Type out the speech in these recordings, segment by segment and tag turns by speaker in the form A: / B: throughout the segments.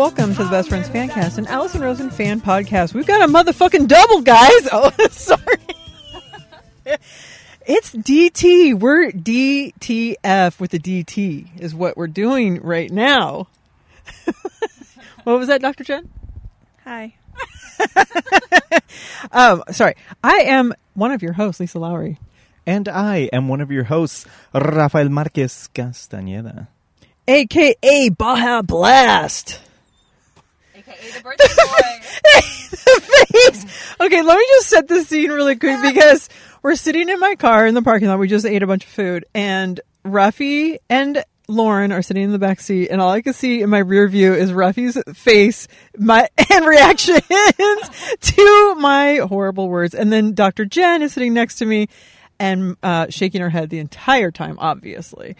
A: welcome to the Best Friends Fancast and Allison Rosen Fan Podcast. We've got a motherfucking double, guys. Oh, sorry. it's DT. We're DTF with the DT is what we're doing right now. what was that, Dr. Jen?
B: Hi.
A: Um, sorry. I am one of your hosts, Lisa Lowry.
C: And I am one of your hosts, Rafael Marquez Castañeda.
A: AKA Baja Blast.
B: The birthday boy.
A: the face. Okay, let me just set the scene really quick because we're sitting in my car in the parking lot. We just ate a bunch of food, and Ruffy and Lauren are sitting in the back seat, and all I can see in my rear view is Ruffy's face, my and reactions to my horrible words, and then Dr. Jen is sitting next to me and uh, shaking her head the entire time, obviously.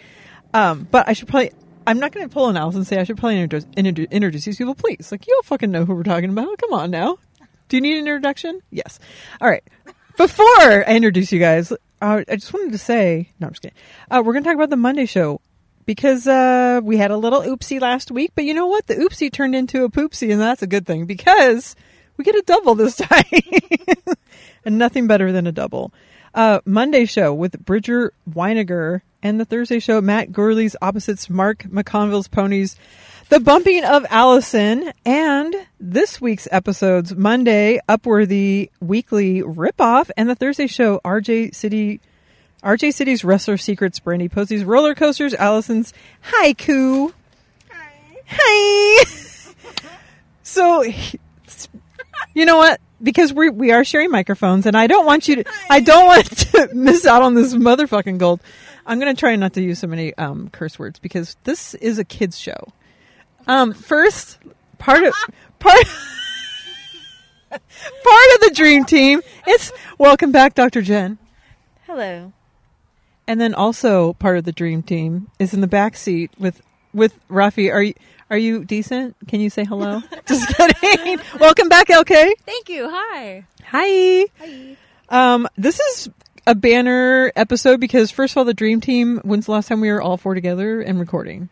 A: Um, but I should probably. I'm not going to pull an Alice and say I should probably introduce, introduce, these people, please. Like, you'll fucking know who we're talking about. Come on now. Do you need an introduction? Yes. All right. Before I introduce you guys, uh, I just wanted to say, no, I'm just kidding. Uh, we're going to talk about the Monday show because uh, we had a little oopsie last week, but you know what? The oopsie turned into a poopsie, and that's a good thing because we get a double this time, and nothing better than a double. Uh, Monday show with Bridger Winegar, and the Thursday show Matt Gourley's opposites Mark McConville's ponies. The bumping of Allison and this week's episodes Monday Upworthy weekly ripoff and the Thursday show RJ City RJ City's Wrestler Secrets Brandy Posey's roller coasters Allison's haiku. Hi. Hi. so you know what? Because we we are sharing microphones and I don't want you to I don't want to miss out on this motherfucking gold. I'm going to try not to use so many um, curse words because this is a kids show. Um, first, part of part part of the dream team. It's welcome back, Dr. Jen,
B: Hello.
A: and then also part of the dream team is in the back seat with with Rafi. Are you are you decent? Can you say hello? Just kidding. welcome back, LK.
B: Thank you. Hi.
A: Hi.
B: Hi.
A: Um, this is a banner episode because first of all, the dream team. When's the last time we were all four together and recording?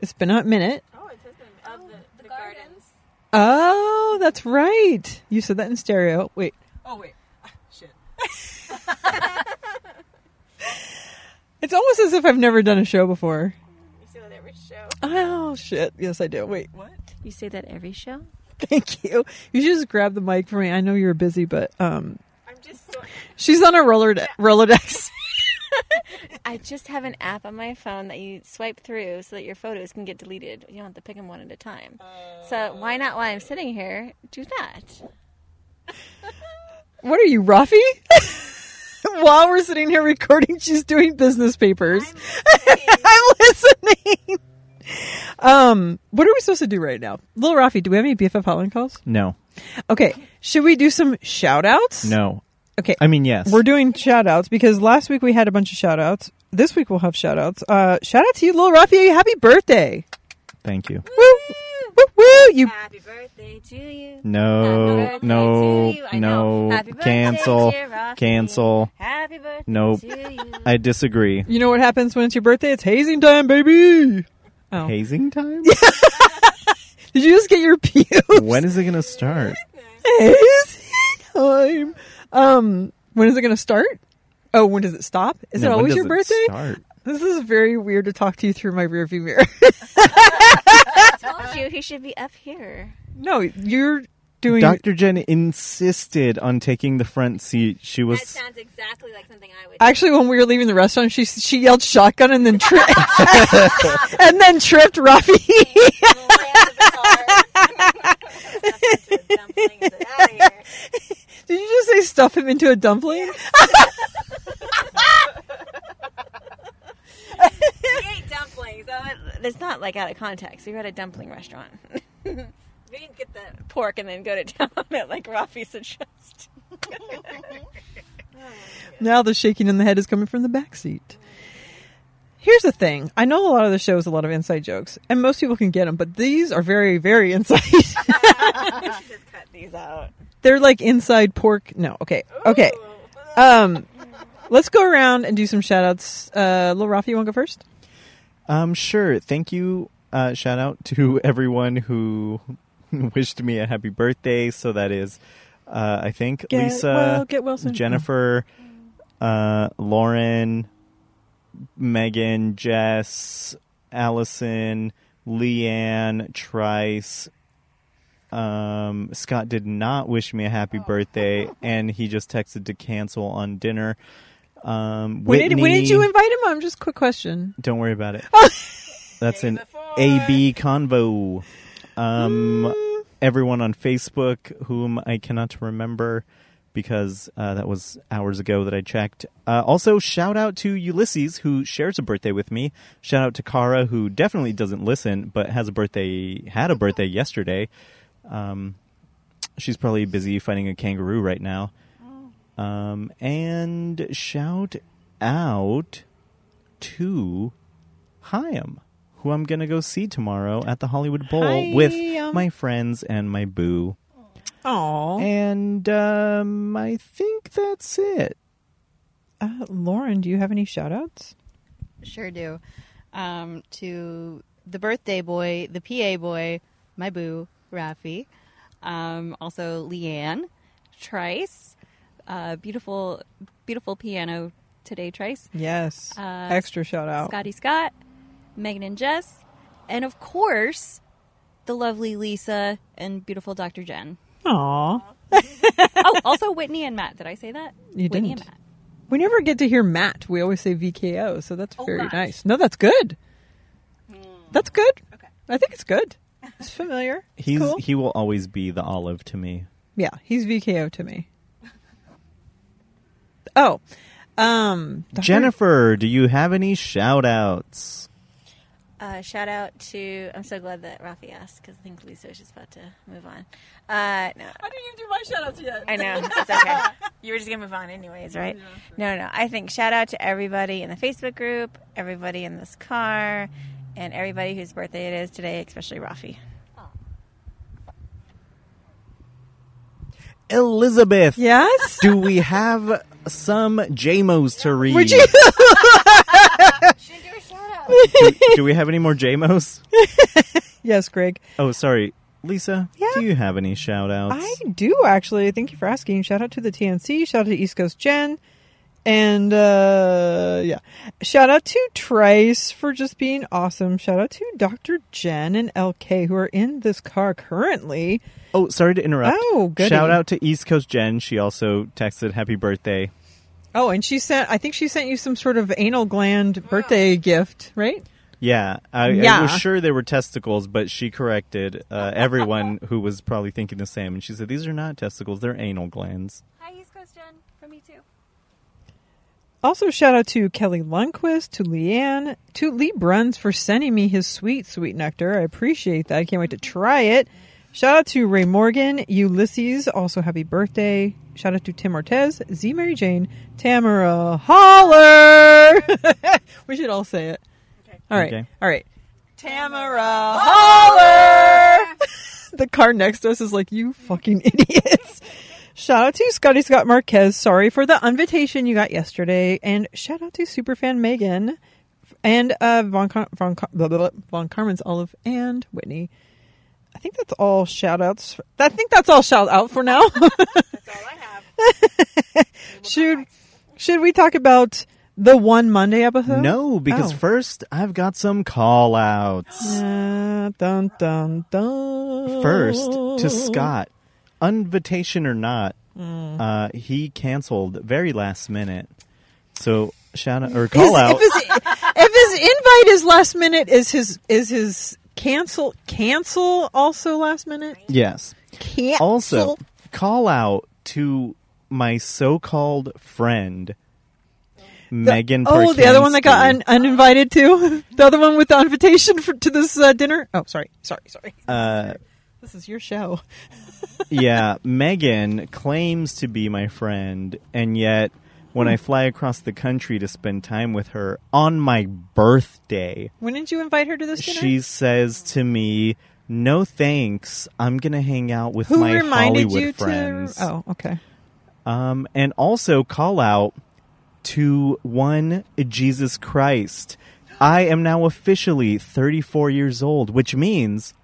A: It's been a minute.
B: Oh, it says the, of the, the, gardens.
A: Oh, that's right. You said that in stereo. Wait.
B: Oh, wait. Shit.
A: It's almost as if I've never done a show before.
B: You say that every show.
A: Oh shit. Yes, I do. Wait, what?
B: You say that every show?
A: Thank you. You should just grab the mic for me. I know you're busy, but um,
B: I'm just so.
A: she's on a roller Rolodex.
B: I just have an app on my phone that you swipe through so that your photos can get deleted. You don't have to pick them one at a time. so why not, while I'm sitting here, do that?
A: what are you, Ruffy? While we're sitting here recording, she's doing business papers. I'm listening. Um, what are we supposed to do right now? Little Rafi, do we have any BFF hotline calls?
C: No.
A: Okay. Should we do some shout outs?
C: No.
A: Okay.
C: I mean, yes.
A: We're doing shout outs because last week we had a bunch of shout outs. This week we'll have shout outs. Uh, shout out to you, Little Rafi. Happy birthday.
C: Thank you.
A: Woo, woo, woo. You,
B: Happy birthday to you.
C: No, no,
B: you.
C: No.
B: Happy
C: Cancel. Cancel.
B: Happy birthday
C: Nope.
B: to you.
C: I disagree.
A: you know what happens when it's your birthday? It's hazing time, baby. Oh.
C: Hazing time?
A: Did you just get your pubes?
C: when is it going to start?
A: hazing time. Um, when is it going to start? Oh, when does it stop? Is
C: No,
A: it
C: when
A: always
C: does
A: your
C: it
A: birthday?
C: start?
A: This is very weird to talk to you through my rearview mirror.
B: I told you he should be up here.
A: no, you're doing.
C: Dr. Jen insisted on taking the front seat. She was.
B: sounds exactly like something I would.
A: Actually, when we were leaving the restaurant, she she yelled shotgun and then tripped and then tripped Ruffy. Did you just say stuff him into a dumpling?
B: we ate dumplings. So it's not like out of context. We were at a dumpling restaurant. We the pork and then go to town on it like Rafi suggested.
A: Now the shaking in the head is coming from the back seat. Here's the thing. I know a lot of the show is a lot of inside jokes, and most people can get them, but these are very, very inside.
B: just cut these out.
A: They're like inside pork. No, okay, okay. Um, let's go around and do some shout outs. Uh, Lil Rafi, you want to go first?
C: Um, sure. Thank you uh, shout out to everyone who wished me a happy birthday. So that is, uh, I think,
A: Get
C: Lisa,
A: well, get well.
C: Jennifer, uh, Lauren, Megan, Jess, Allison, Leanne, Trice. Um, Scott did not wish me a happy birthday, and he just texted to cancel on dinner. Um,
A: When did, when did you invite him? I'm just a quick question.
C: Don't worry about it. That's an AB convo. Um, everyone on Facebook, whom I cannot remember because uh, that was hours ago that I checked. Uh, also, shout out to Ulysses, who shares a birthday with me. Shout out to Kara, who definitely doesn't listen, but has a birthday, had a birthday yesterday. Um, she's probably busy fighting a kangaroo right now. Um, and shout out to Hyam, who I'm going to go see tomorrow at the Hollywood Bowl with
A: Hyam.
C: my friends and my boo.
A: Oh,
C: And um, I think that's it.
A: uh, Lauren, do you have any shout outs?
D: Sure do. Um, to the birthday boy, the PA boy, my boo, Rafi. Um, also Leanne, Trice, uh, beautiful, beautiful piano today, Trice.
A: Yes.
D: Uh,
A: Extra shout out.
D: Scotty Scott, Megan and Jess, and of course, the lovely Lisa and beautiful Dr. Jen.
A: Aw.
D: oh, also Whitney and Matt. Did I say that?
A: You
D: Whitney
A: didn't.
D: and Matt.
A: We never get to hear Matt. We always say VKO, so that's
D: Oh,
A: very
D: gosh.
A: nice. No, that's good. That's good.
D: Okay.
A: I think it's good. It's familiar. It's
C: He's
A: cool.
C: he will always be the olive to me.
A: Yeah, he's VKO to me. Oh, um, Dr.
C: Jennifer, do you have any shout outs?
B: Uh, shout out to. I'm so glad that Rafi asked because I think Lisa was just about to move on. Uh, no,
A: I didn't even do my shout outs yet.
B: I know it's okay. You were just gonna move on anyways, right? No, no. I think shout out to everybody in the Facebook group, everybody in this car, and everybody whose birthday it is today, especially Rafi.
C: Elizabeth,
A: Yes.
C: do we have some JMOs to read?
A: Would you?
B: Do a shout out.
C: do, we have any more JMOs?
A: yes, Greg.
C: Oh, sorry. Lisa,
A: Yeah.
C: do you have any shout outs?
A: I do actually. Thank you for asking. Shout out to the TNC. Shout out to East Coast Jen. And uh yeah. Shout out to Trice for just being awesome. Shout out to Dr. Jen and LK who are in this car currently.
C: Oh, sorry to interrupt.
A: Oh, goody.
C: Shout out to East Coast Jen. She also texted happy birthday.
A: Oh, and she sent I think she sent you some sort of anal gland birthday gift, right?
C: Yeah, I, I was sure they were testicles, but she corrected uh, everyone who was probably thinking the same. And she said, These are not testicles, they're anal glands.
D: Hi, East Coast Jen. From me too.
A: Also, shout out to Kelly Lundquist, to Leanne, to Lee Bruns for sending me his sweet, sweet nectar. I appreciate that. I can't wait to try it. Shout out to Ray Morgan, Ulysses, also happy birthday. Shout out to Tim Ortez, Z Mary Jane, Tamara Holler. we should all say it. All right.
C: Okay.
A: All right. Tamara Holler. the car next to us is like, you fucking idiots. Shout out to Scotty Scott Marquez. Sorry for the invitation you got yesterday. And shout out to superfan Megan and uh, Von, Car- Von, Car- blah, blah, blah, Von Carmen's Olive and Whitney. I think that's all shout outs. I think that's all shout out for now.
B: That's all I have.
A: should, should we talk about the one Monday episode?
C: No, because
A: Oh.
C: first I've got some call outs.
A: Uh, dun, dun, dun.
C: First, to Scott, invitation or not,
A: Mm.
C: uh, he canceled very last minute. So shout out or
A: His-
C: call out.
A: If his, if his invite is last minute, is his is his cancel cancel also last minute?
C: Yes.
A: Cancel.
C: Also, call out to my so-called friend Megan.
A: Oh, the other one that got un- uninvited to the other one with the invitation for, to this uh, dinner. Oh, sorry, sorry, sorry.
C: Uh,
A: This is your show.
C: yeah, Megan claims to be my friend, and yet when I fly across the country to spend time with her on my birthday,
A: When did you invite her to this dinner?
C: she says to me, "No thanks. I'm gonna hang out with
A: Who
C: my
A: reminded
C: Hollywood
A: you
C: friends."
A: to? Oh, okay.
C: Um, and also call out to one Jesus Christ I am now officially 34 years old, which means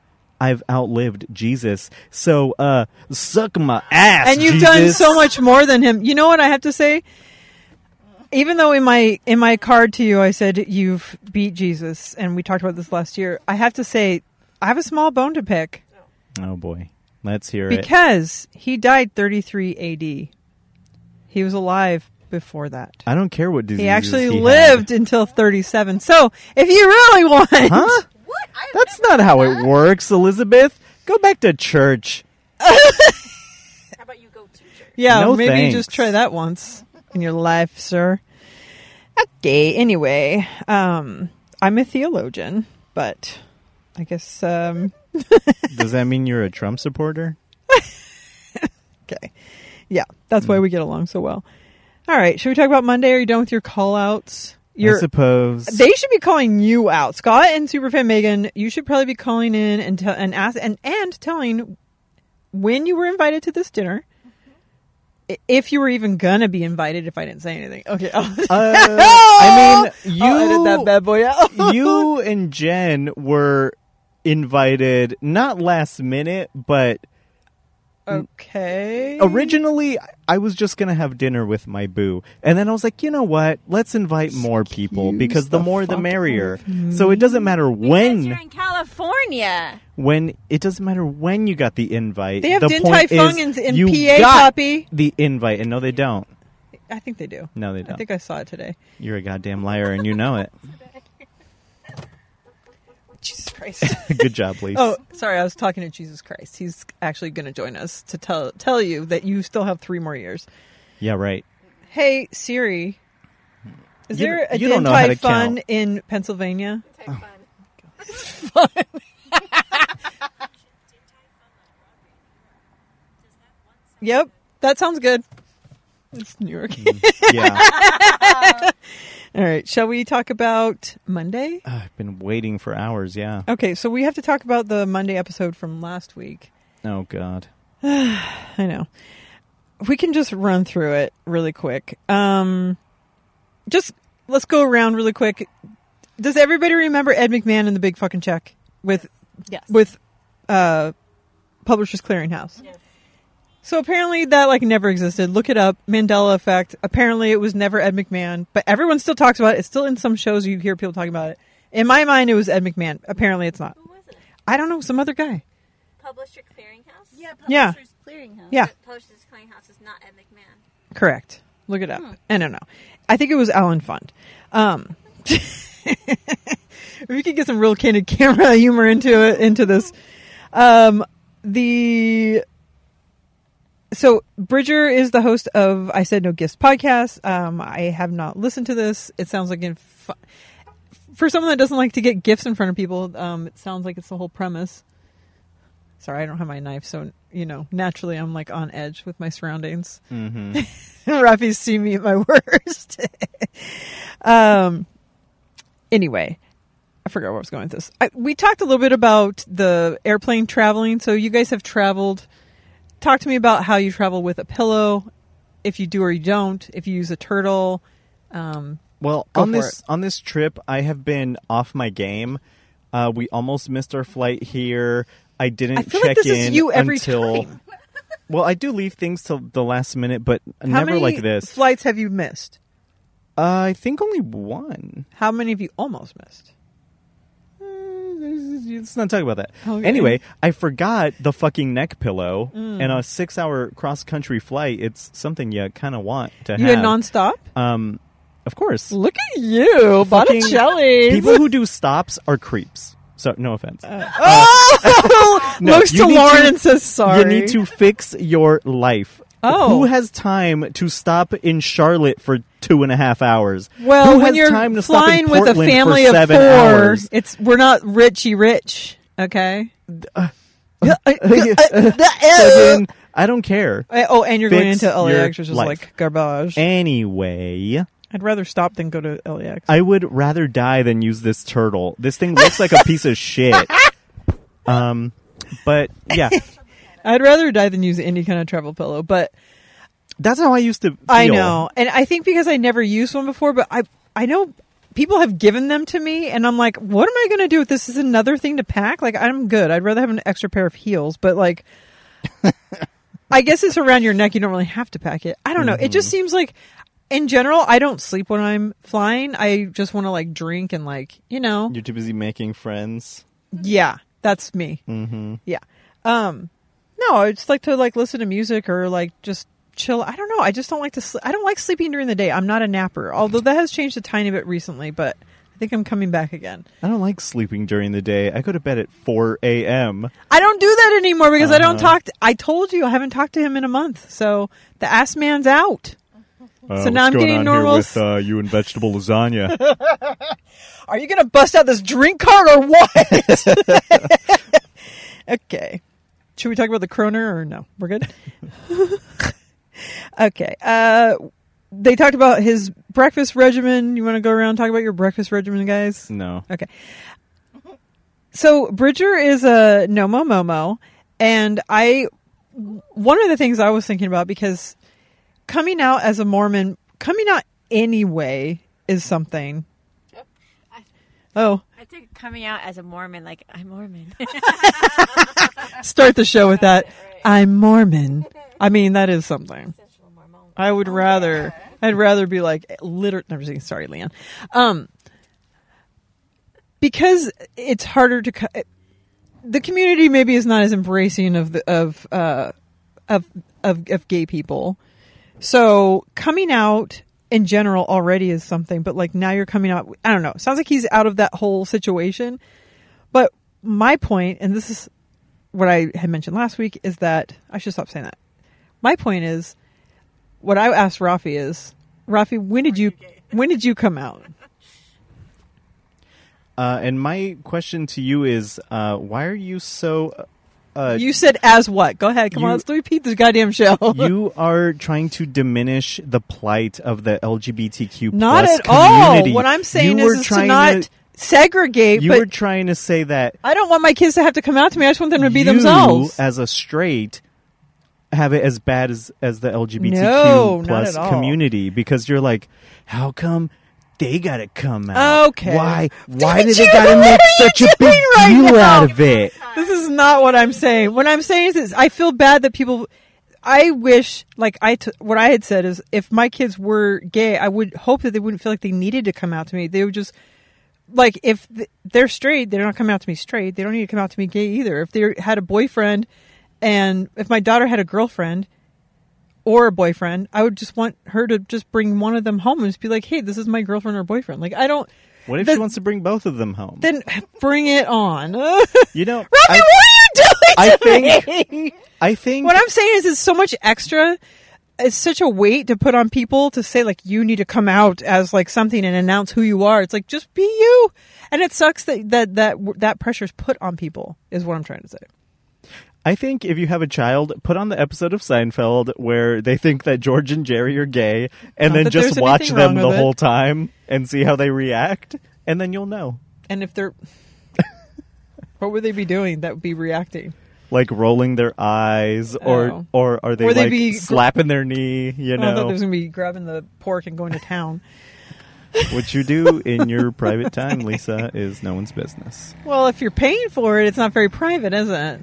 C: I've outlived Jesus. So, uh, suck my ass.
A: and you've
C: Jesus.
A: done so much more than him. You know what I have to say? Even though in my in my card to you I said you've beat Jesus and we talked about this last year, I have to say I have a small bone to pick
C: Oh boy, let's hear it.
A: because he died 33 AD. He was alive before that.
C: I don't care what disease
A: He actually
C: he
A: lived until 37. So, if you really want
C: Huh?
B: What?
C: That's not how it works, Elizabeth. Go back to church.
B: How about you go to church?
A: Yeah,
C: No
A: maybe
C: thanks.
A: just try that once in your life, sir. Okay, anyway, um, I'm a theologian, but I guess, um,
C: Does that mean you're a Trump supporter?
A: okay. Yeah, that's why we get along so well. All right, should we talk about Monday? Are you done with your call outs?
C: I suppose.
A: they should be calling you out. Scott and Superfan Megan, you should probably be calling in and tell and ask and, and telling when you were invited to this dinner. I- If you were even gonna be invited, if I didn't say anything, okay.
C: Uh, I mean, you
A: I'll edit that bad boy out.
C: you and Jen were invited not last minute, but Mm.
A: okay.
C: originally I was just gonna have dinner with my boo, and then I was like, you know what? Let's invite more people because the
A: the
C: more the merrier. So it doesn't matter
B: Because
C: when
B: you're in California.
C: when it doesn't matter when you got the invite.
A: They have
C: the
A: Din
C: point
A: Tai Fung
C: is
A: in, in
C: you
A: PA
C: got
A: copy.
C: the invite, and no, they don't.
A: I think they do.
C: No, they don't.
A: I think I saw it today.
C: You're a goddamn liar, and you know it.
A: Jesus Christ.
C: Good job, Lisa.
A: oh, sorry. I was talking to Jesus Christ. He's actually going to join us to tell tell you that you still have three more years.
C: Yeah, right.
A: Hey Siri, is
C: You
A: there a
C: you don't
A: Din
C: know how
A: Tai
C: to
A: Fung
C: count.
A: in Pennsylvania? Yep, that sounds good. It's New York.
C: Mm, yeah,
A: All right, shall we talk about Monday?
C: I've been waiting for hours. Yeah.
A: Okay, so we have to talk about the Monday episode from last week.
C: Oh God.
A: I know. We can just run through it really quick. Um, just let's go around really quick. Does everybody remember Ed McMahon and the Big Fucking Check with
D: Yes.
A: with uh, Publishers Clearinghouse?
B: Yes.
A: So apparently that like never existed. Look it up. Mandela effect. Apparently it was never Ed McMahon, but everyone still talks about it. It's still in some shows you hear people talking about it. In my mind, it was Ed McMahon. Apparently, it's not.
B: Who was it?
A: I don't know. Some other guy.
B: Publisher Clearinghouse?
D: yeah,
A: Yeah.
D: Publishers Clearinghouse.
A: Yeah.
B: Publishers Clearinghouse is not Ed McMahon.
A: Correct. Look it up. I don't know. I think it was Allen Funt. Um, if we could get some real candid camera humor into it, into this. Um, the so Bridger is the host of I Said No Gifts podcast. Um, I have not listened to this. It sounds like for someone that doesn't like to get gifts in front of people, um, it sounds like it's the whole premise. Sorry, I don't have my knife, so you know, naturally I'm like on edge with my surroundings.
C: hmm
A: Rafi's seen me at my worst. um. Anyway, I forgot where I was going with this. I, we talked a little bit about the airplane traveling. So you guys have traveled. Talk to me about how you travel with a pillow, if you do or you don't. If you use a turtle. Um,
C: Well, on this on this trip, I have been off my game. Uh, we almost missed our flight here. I didn't
A: I feel
C: check
A: like this
C: in
A: is you every
C: until. Well, I do leave things till the last minute, but
A: How
C: never like this.
A: flights have you missed?
C: Uh, I think only one.
A: How many have you almost missed?
C: Uh, Let's not talk about that.
A: Okay.
C: Anyway, I forgot the fucking neck pillow
A: Mm.
C: and a six-hour cross-country flight. It's something you kind of want to
A: You
C: have.
A: had nonstop.
C: um, of course.
A: Look at you, Botticelli.
C: People who do stops are creeps. So no offense.
A: oh,
C: No,
A: looks
C: you
A: to Lauren
C: to-
A: and says sorry.
C: You need to fix your life.
A: Oh.
C: Who has time to stop in Charlotte for two and a half hours?
A: Well,
C: Who
A: when you're
C: time to
A: flying with a family of four,
C: hours?
A: it's we're not richy rich, okay?
C: Seven, I don't care.
A: Uh, oh, and you're going
C: Fix
A: into LAX, which is
C: life.
A: like garbage.
C: Anyway,
A: I'd rather stop than go to LAX.
C: I would rather die than use this turtle. This thing looks like a piece of shit. Um, but yeah,
A: I'd rather die than use any kind of travel pillow. But
C: that's how I used to. Feel.
A: I know, and I think because I never used one before, but I I know people have given them to me, and I'm like, what am I going to do with this? Is another thing to pack? Like, I'm good. I'd rather have an extra pair of heels, but like, I guess it's around your neck. You don't really have to pack it. I don't know. It just seems like, in general, I don't sleep when I'm flying. I just want to like drink and like, you know,
C: You're too busy making friends.
A: yeah, that's me.
C: Mm-hmm.
A: Yeah. Um, no, I just like to like listen to music or like just chill. I don't know. I just don't like to. Sl- I don't like sleeping during the day. I'm not a napper, although that has changed a tiny bit recently. But I think I'm coming back again.
C: I don't like sleeping during the day. I go to bed at 4 a.m.
A: I don't do that anymore because I don't
C: Uh-huh.
A: talk. To, I told you I haven't talked to him in a month, so the ass man's out.
C: Uh,
A: So now I'm
C: going
A: getting
C: on
A: normal
C: here with uh, you and vegetable lasagna.
A: Are you gonna bust out this drink card or what? okay. Should we talk about the Kroner or no? We're good. okay. Uh, they talked about his breakfast regimen. You want to go around and talk about your breakfast regimen, guys?
C: no.
A: Okay. So Bridger is a Nomo Momo, and I. One of the things I was thinking about because coming out as a Mormon, coming out anyway is something. Oh,
B: I think coming out as a Mormon, like I'm Mormon.
A: start the show with that. I'm Mormon. I mean, that is something. I would rather, I'd rather be like literally. Never seen. Sorry, Leanne. Um, because it's harder to. co- The community maybe is not as embracing of the of uh of of of gay people. So coming out in general already is something, but like now you're coming out. I don't know. Sounds like he's out of that whole situation. But my point, and this is what I had mentioned last week, is that I should stop saying that. My point is, what I asked Rafi is, Rafi, when did you when did you come out?
C: Uh, and my question to you is, uh, why are you so? Uh,
A: you said as what? Go ahead. Come on,
C: you-
A: let's repeat this goddamn show.
C: you are trying to diminish the plight of the LGBTQ
A: not at all.
C: community.
A: What I'm saying
C: You
A: is, is to not segregate.
C: you
A: but
C: were trying to say that
A: I don't want my kids to have to come out to me. I just want them to be themselves.
C: as a straight have it as bad as as the LGBTQ
A: No, not
C: plus
A: at all.
C: community because you're like, how come they gotta come out?
A: Okay.
C: Why? Why
A: Did
C: they gotta
A: what
C: make
A: are you
C: such a big
A: doing right
C: deal
A: now?
C: out of it?
A: This is not what I'm saying. What I'm saying is, is I feel bad that people. I wish, like I, t- what I had said is, if my kids were gay, I would hope that they wouldn't feel like they needed to come out to me. They would just, like, if th- they're straight, they're not coming out to me straight. They don't need to come out to me gay either. If they had a boyfriend, and if my daughter had a girlfriend or a boyfriend, I would just want her to just bring one of them home and just be like, "Hey, this is my girlfriend or boyfriend." Like, I don't.
C: What if
A: The-
C: she wants to bring both of them home?
A: Then bring it on.
C: you know,
A: Robbie,
C: I,
A: what are you doing?
C: I
A: to
C: think-
A: me?
C: I think
A: what I'm saying is, it's so much extra. It's such a weight to put on people to say like you need to come out as like something and announce who you are. It's like just be you, and it sucks that that that that pressure's put on people. Is what I'm trying to say.
C: I think if you have a child, put on the episode of Seinfeld where they think that George and Jerry are gay, and
A: Not
C: then just watch them the
A: it.
C: whole time and see how they react, and then you'll know.
A: And if they're, what would they be doing? That would be reacting.
C: Like rolling their eyes, or
A: Oh.
C: or are they
A: Or they'd
C: like
A: be
C: slapping their knee? You
A: I thought
C: know
A: they was gonna be grabbing the pork and going to town.
C: what you do in your private time, Lisa, is no one's business.
A: Well, if you're paying for it, it's not very private, is it?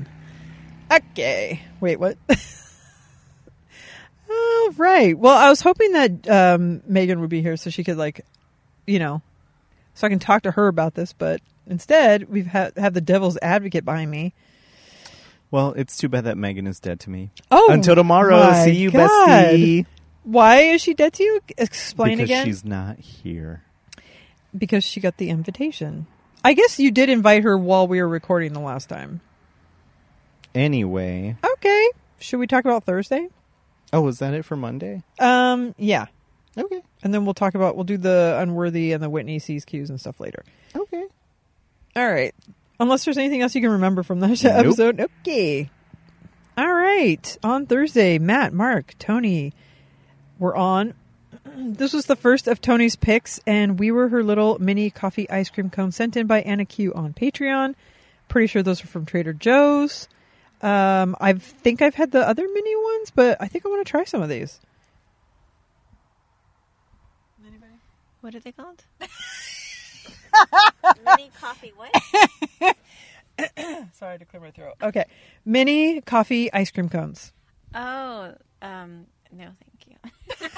A: Okay. Wait, what? oh, right. Well, I was hoping that um, Megan would be here so she could, like, you know, so I can talk to her about this. But instead, we've ha- have the devil's advocate by me.
C: Well, it's too bad that Megan is dead to me.
A: Oh,
C: Until tomorrow, see you,
A: God.
C: bestie.
A: Why is she dead to you? Explain
C: because
A: again.
C: she's not here.
A: Because she got the invitation. I guess you did invite her while we were recording the last time.
C: Anyway,
A: Okay. Should we talk about Thursday?
C: oh, is that it for Monday?
A: Um, yeah.
C: Okay,
A: And then we'll talk about we'll do the unworthy and the Whitney C's cues and stuff later.
C: okay.
A: All right. Unless there's anything else you can remember from that
C: Nope.
A: episode. Okay. All right. On Thursday, Matt, Mark, Tony were on. This was the first of Tony's picks, and we were her little mini coffee ice cream cone sent in by Anna Q on Patreon. Pretty sure those are from Trader Joe's. Um, I think I've had the other mini ones, but I think I want to try some of these. Anybody?
B: what are they called? Mini coffee what?
A: Sorry to clear my throat. Okay, mini coffee ice cream cones.
B: Oh, um, no, thank you.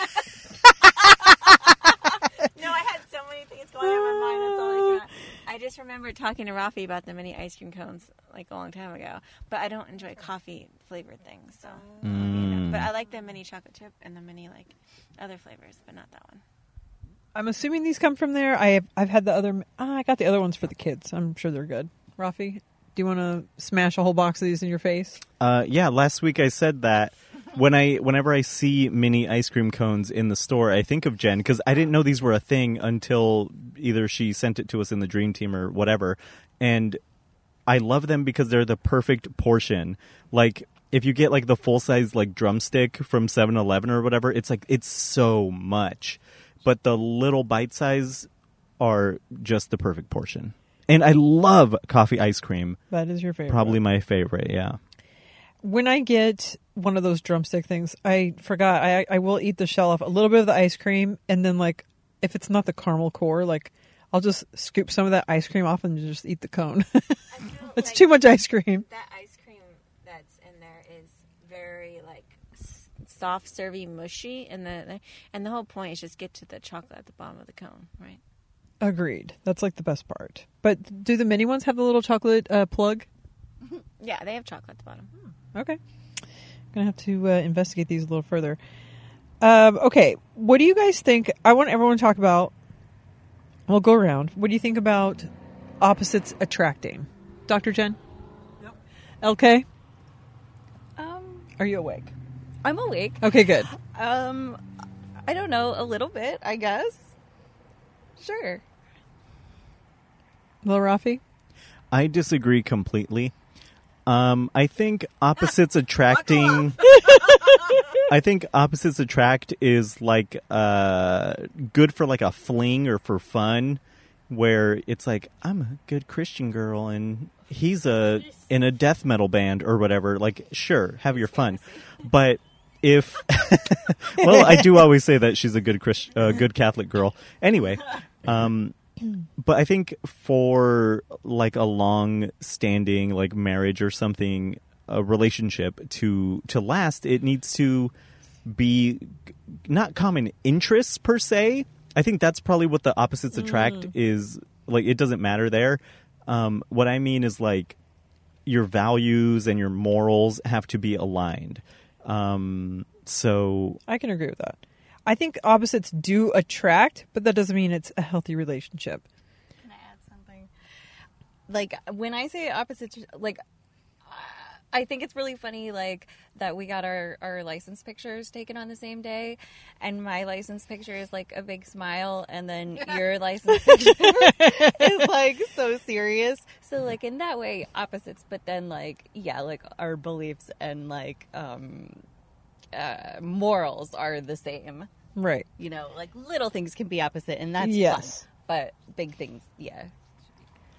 B: no, I had so many things going on in my mind. That's all I got. I just remember talking to Rafi about the mini ice cream cones like a long time ago, but I don't enjoy coffee flavored things. So, you know. but I like the mini chocolate chip and the mini like other flavors, but not that one.
A: I'm assuming these come from there. I have I've had the other. ah, I got the other ones for the kids. I'm sure they're good. Rafi, do you want to smash a whole box of these in your face?
C: Uh, yeah, last week I said that when I whenever I see mini ice cream cones in the store, I think of Jen because I didn't know these were a thing until either she sent it to us in the Dream Team or whatever, and I love them because they're the perfect portion. Like if you get like the full size like drumstick from 7-Eleven or whatever, it's like it's so much, but the little bite size are just the perfect portion. And I love coffee ice cream.
A: That is your favorite.
C: Probably my favorite. Yeah.
A: When I get one of those drumstick things, I forgot I I will eat the shell off a little bit of the ice cream, and then like if it's not the caramel core, like I'll just scoop some of that ice cream off and just eat the cone. It's too much ice cream.
B: That ice cream that's in there is very like soft, servy, mushy, and the and the whole point is just get to the chocolate at the bottom of the cone, right?
A: Agreed. That's like the best part. But do the mini ones have the little chocolate uh, plug?
B: Yeah, they have chocolate at the bottom.
A: Okay. I'm Gonna have to uh, investigate these a little further. Um, okay, what do you guys think? I want everyone to talk about. We'll go around. What do you think about opposites attracting, Doctor Jen? Yep. LK,
D: Um,
A: are you awake?
D: I'm awake.
A: Okay, good.
D: Um, I don't know, a little bit, I guess. Sure.
A: Lil Rafi,
C: I disagree completely. Um, I think opposites attracting. I think opposites attract is like uh, good for like a fling or for fun, where it's like I'm a good Christian girl and he's a in a death metal band or whatever. Like, sure, have your fun, but if well, I do always say that she's a good Christ, uh, good Catholic girl. Anyway, um, but I think for like a long standing like marriage or something, a relationship to to last, it needs to be not common interests per se. I think that's probably what the opposites attract is like it doesn't matter there. Um, what I mean is like your values and your morals have to be aligned. Um, so
A: I can agree with that. I think opposites do attract, but that doesn't mean it's a healthy relationship.
D: Can I add something? Like when I say opposites, like I think it's really funny, like that we got our our license pictures taken on the same day, and my license picture is like a big smile, and then your license picture is like so serious. So like in that way, opposites. But then like yeah, like our beliefs and like um uh, morals are the same.
A: Right.
D: You know, like little things can be opposite, and that's
A: Yes.
D: fun. But big things, yeah.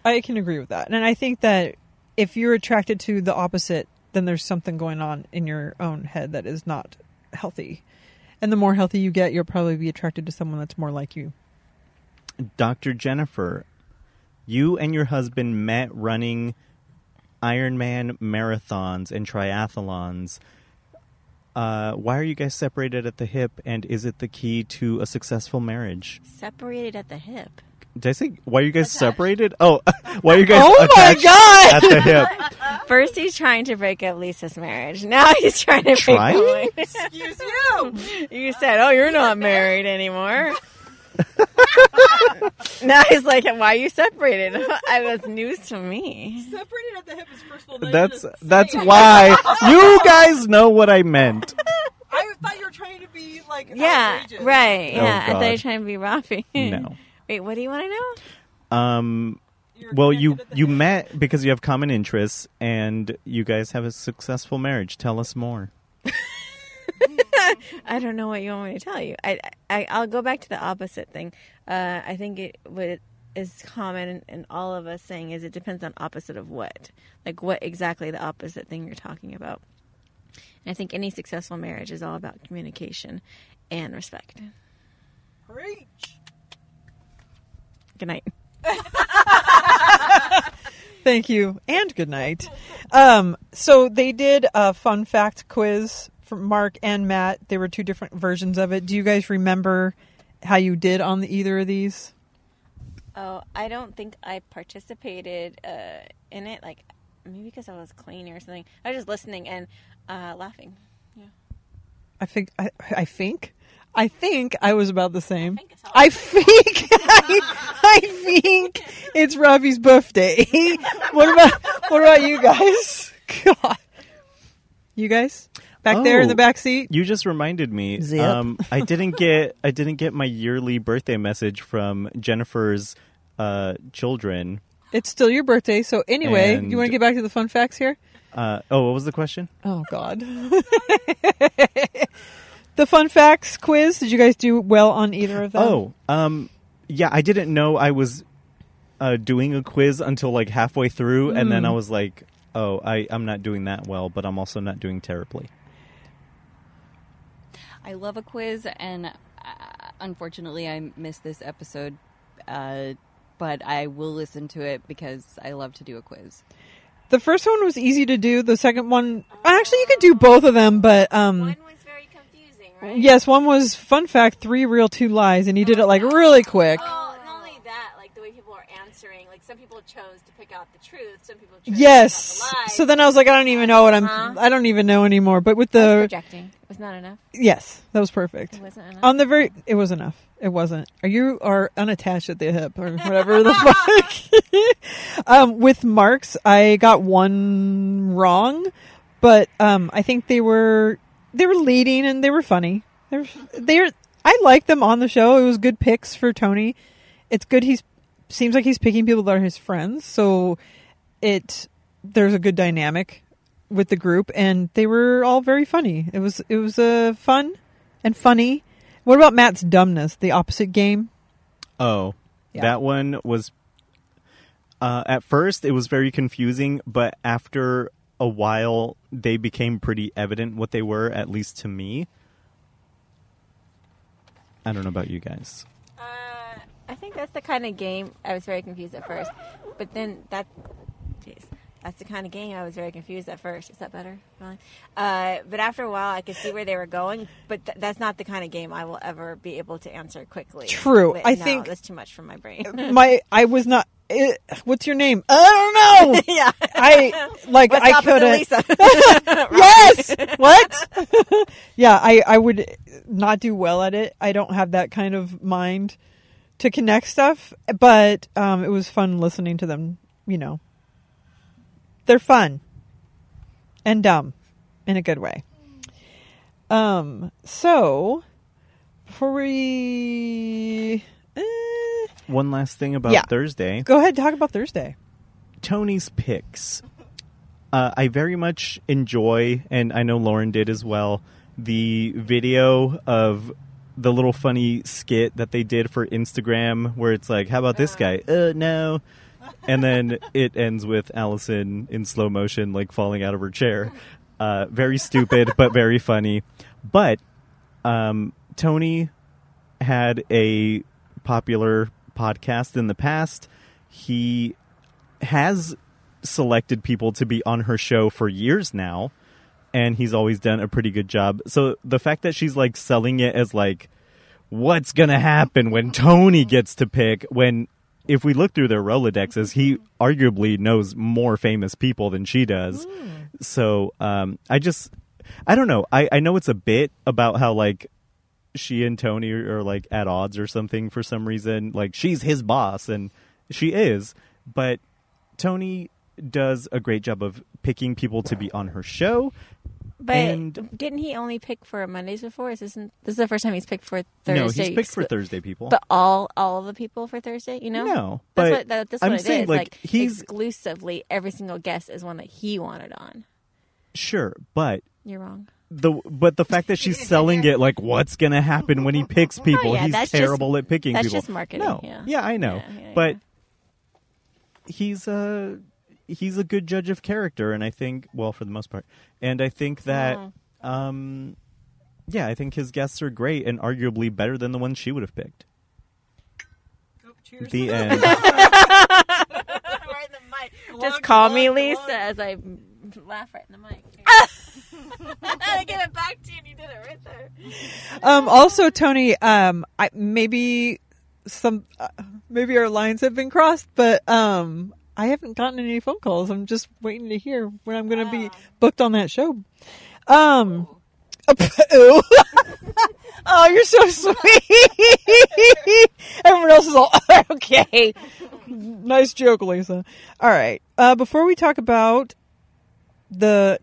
A: I can agree with that. And I think that if you're attracted to the opposite, then there's something going on in your own head that is not healthy. And the more healthy you get, you'll probably be attracted to someone that's more like you.
C: Dr. Jennifer, you and your husband met running Ironman marathons and triathlons. Uh, why are you guys separated at the hip, and is it the key to a successful marriage?
B: Separated at the hip.
C: Did I say why are you guys separated? Oh, why are you guys
A: Oh my God!
C: at the hip?
B: First, he's trying to break up Lisa's marriage. Now he's trying to
C: Trying?
B: break mine.
A: Excuse you.
B: You said, "Oh, you're not married anymore." now he's like, "Why are you separated?" it was news to me.
A: Separated at the hip is first of all.
C: That's that's why you guys know what I meant.
A: I thought you were trying to be like.
B: Yeah, right.
C: Oh,
B: Yeah, I thought you were
C: God.
B: trying to be Rafi.
C: No.
B: Wait, what do you want to know?
C: Um, well, you you met because you have common interests, and you guys have a successful marriage. Tell us more.
B: I don't know what you want me to tell you. I, I I'll go back to the opposite thing. Uh, I think it what is common in, in all of us saying is it depends on opposite of what, like what exactly the opposite thing you're talking about. And I think any successful marriage is all about communication and respect.
A: Preach.
B: Good night.
A: Thank you and good night. Um, so they did a fun fact quiz Mark and Matt. There were two different versions of it. Do you guys remember how you did on the, either of these?
B: Oh, I don't think I participated uh, in it. Like maybe because I was cleaning or something. I was just listening and uh, laughing. Yeah.
A: I think I, I think I think I was about the same.
B: think it's all-
A: I think I, I think it's Robbie's birthday. what about what about you guys? God, you guys back there in the
C: Oh.
A: back seat.
C: You just reminded me.
A: Zip.
C: Um, I didn't get I didn't get my yearly birthday message from Jennifer's uh, children.
A: It's still your birthday, so anyway,
C: And-
A: you want to get back to the fun facts here?
C: Uh, oh, what was the question?
A: Oh God. the fun facts quiz. Did you guys do well on either of them?
C: Oh, um, yeah, I didn't know I was uh, doing a quiz until like halfway through, and then I
A: Mm.
C: was like, "Oh, I I'm not doing that well, but I'm also not doing terribly."
D: I love a quiz, and uh, unfortunately, I missed this episode. Uh, but I will listen to it because I love to do a quiz.
A: The first one was easy to do. The second one, actually, you could do both of them, but um,
B: One was very confusing, right?
A: yes, one was fun fact, three real, two lies, and he did it like really quick.
B: Oh, not only that, like the way people are answering. Like some people chose to pick out the truth. Some people chose
A: Yes.
B: to pick out the lies.
A: So then I was like, I don't even know what I'm.
B: Uh-huh.
A: I don't even know anymore. But with
B: I was
A: the
B: projecting. It was not enough.
A: yes, that was perfect.
B: It wasn't enough.
A: On the very, it was enough. It wasn't. Are you are unattached at the hip or whatever the fuck? um, with marks, I got one wrong, but um, I think they were they were leading and they were funny. They're they're I like them on the show. It was good picks for Tony. It's good. He's seems like he's picking people that are his friends, so it there's a good dynamic with the group, and they were all very funny. It was it was uh, fun and funny. What about Matt's dumbness? The opposite game.
C: Oh,
A: Yeah.
C: that one was. Uh, at first, it was very confusing, but after a while, they became pretty evident what they were, at least to me. I don't know about you guys.
B: I think that's the kind of game I was very confused at first, but then that, jeez, that's the kind of game I was very confused at first. Is that better? Uh, but after a while, I could see where they were going. But th- that's not the kind of game I will ever be able to answer quickly.
A: True.
B: Wait,
A: I
B: no,
A: think-
B: that's too much for my brain.
A: My I was not. eh, what's your name? I don't know.
B: yeah.
A: I like
B: What's
A: I could
B: Lisa?
A: yes. What? yeah, I I would not do well at it. I don't have that kind of mind to connect stuff, but um, it was fun listening to them. You know, they're fun and dumb in a good way. Um. So before we. eh,
C: One last thing about
A: Yeah.
C: Thursday.
A: Go ahead, talk about Thursday.
C: Tony's picks. Uh, I very much enjoy, and I know Lauren did as well, the video of the little funny skit that they did for Instagram where it's like, how about this guy? Uh, no. And then it ends with Allison in slow motion, like falling out of her chair. Uh, very stupid, but very funny. But um, Tony had a popular podcast in the past. He has selected people to be on her show for years now and he's always done a pretty good job. So the fact that she's like selling it as like what's going to happen when Tony gets to pick when if we look through their Rolodexes, he arguably knows more famous people than she does. So um, I just, I don't know. I, I know it's a bit about how like she and Tony are, are like at odds or something for some reason. Like she's his boss and she is, but Tony does a great job of picking people to be on her show.
B: But
C: And-
B: didn't he only pick for Mondays before? Is this, this is the first time he's picked for Thursday?
C: No, he's picked for Thursday people.
B: But all all the people for Thursday, you know?
C: No,
B: that's
C: but
B: what that, that's
C: I'm
B: what it is.
C: saying, like,
B: Like,
C: he's-
B: exclusively every single guest is one that he wanted on.
C: sure, but
B: You're wrong.
C: the but the fact that she's selling it like what's going to happen when he picks oh, people,
B: yeah,
C: he's
B: that's just-
C: terrible at picking
B: that's
C: people.
B: just marketing,
C: No,
B: yeah.
C: I know,
B: Yeah, yeah,
C: but he's a he's a good judge of character, and I think well for the most part, and I think that
B: Oh.
C: um yeah, I think his guests are great and arguably better than the ones she would have picked. The end.
B: right in the mic. Just call me Lisa as I laugh right in the mic. I give it back to you, and you did it right there.
A: Um, also, Tony, um, I, maybe some, uh, maybe our lines have been crossed, but um, I haven't gotten any phone calls. I'm just waiting to hear when I'm going to be booked on that show. Um, ooh. oh, you're so sweet. Everyone else is all okay. Nice joke, Lisa. All right. Uh, before we talk about the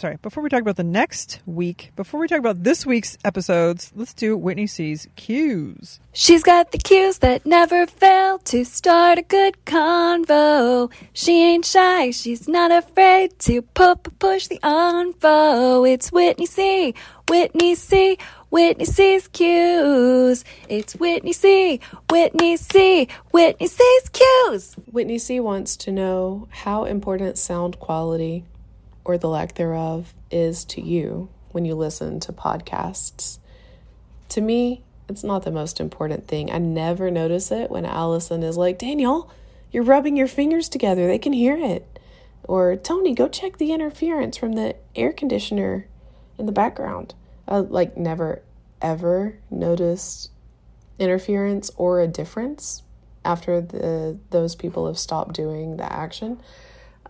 A: sorry, before we talk about the next week, before we talk about this week's episodes, let's do Whitney C's cues.
E: She's got the cues that never fail to start a good convo. She ain't shy, she's not afraid to pu- pu- push the envo. It's Whitney C, Whitney C, Whitney C's cues. It's Whitney C, Whitney C, Whitney C's cues.
F: Whitney C wants to know how important sound quality, or the lack thereof, is to you when you listen to podcasts. To me, it's not the most important thing. I never notice it when Allison is like, Daniel, you're rubbing your fingers together. They can hear it. Or, Tony, go check the interference from the air conditioner in the background. I, like, never, ever noticed interference or a difference after the those people have stopped doing the action.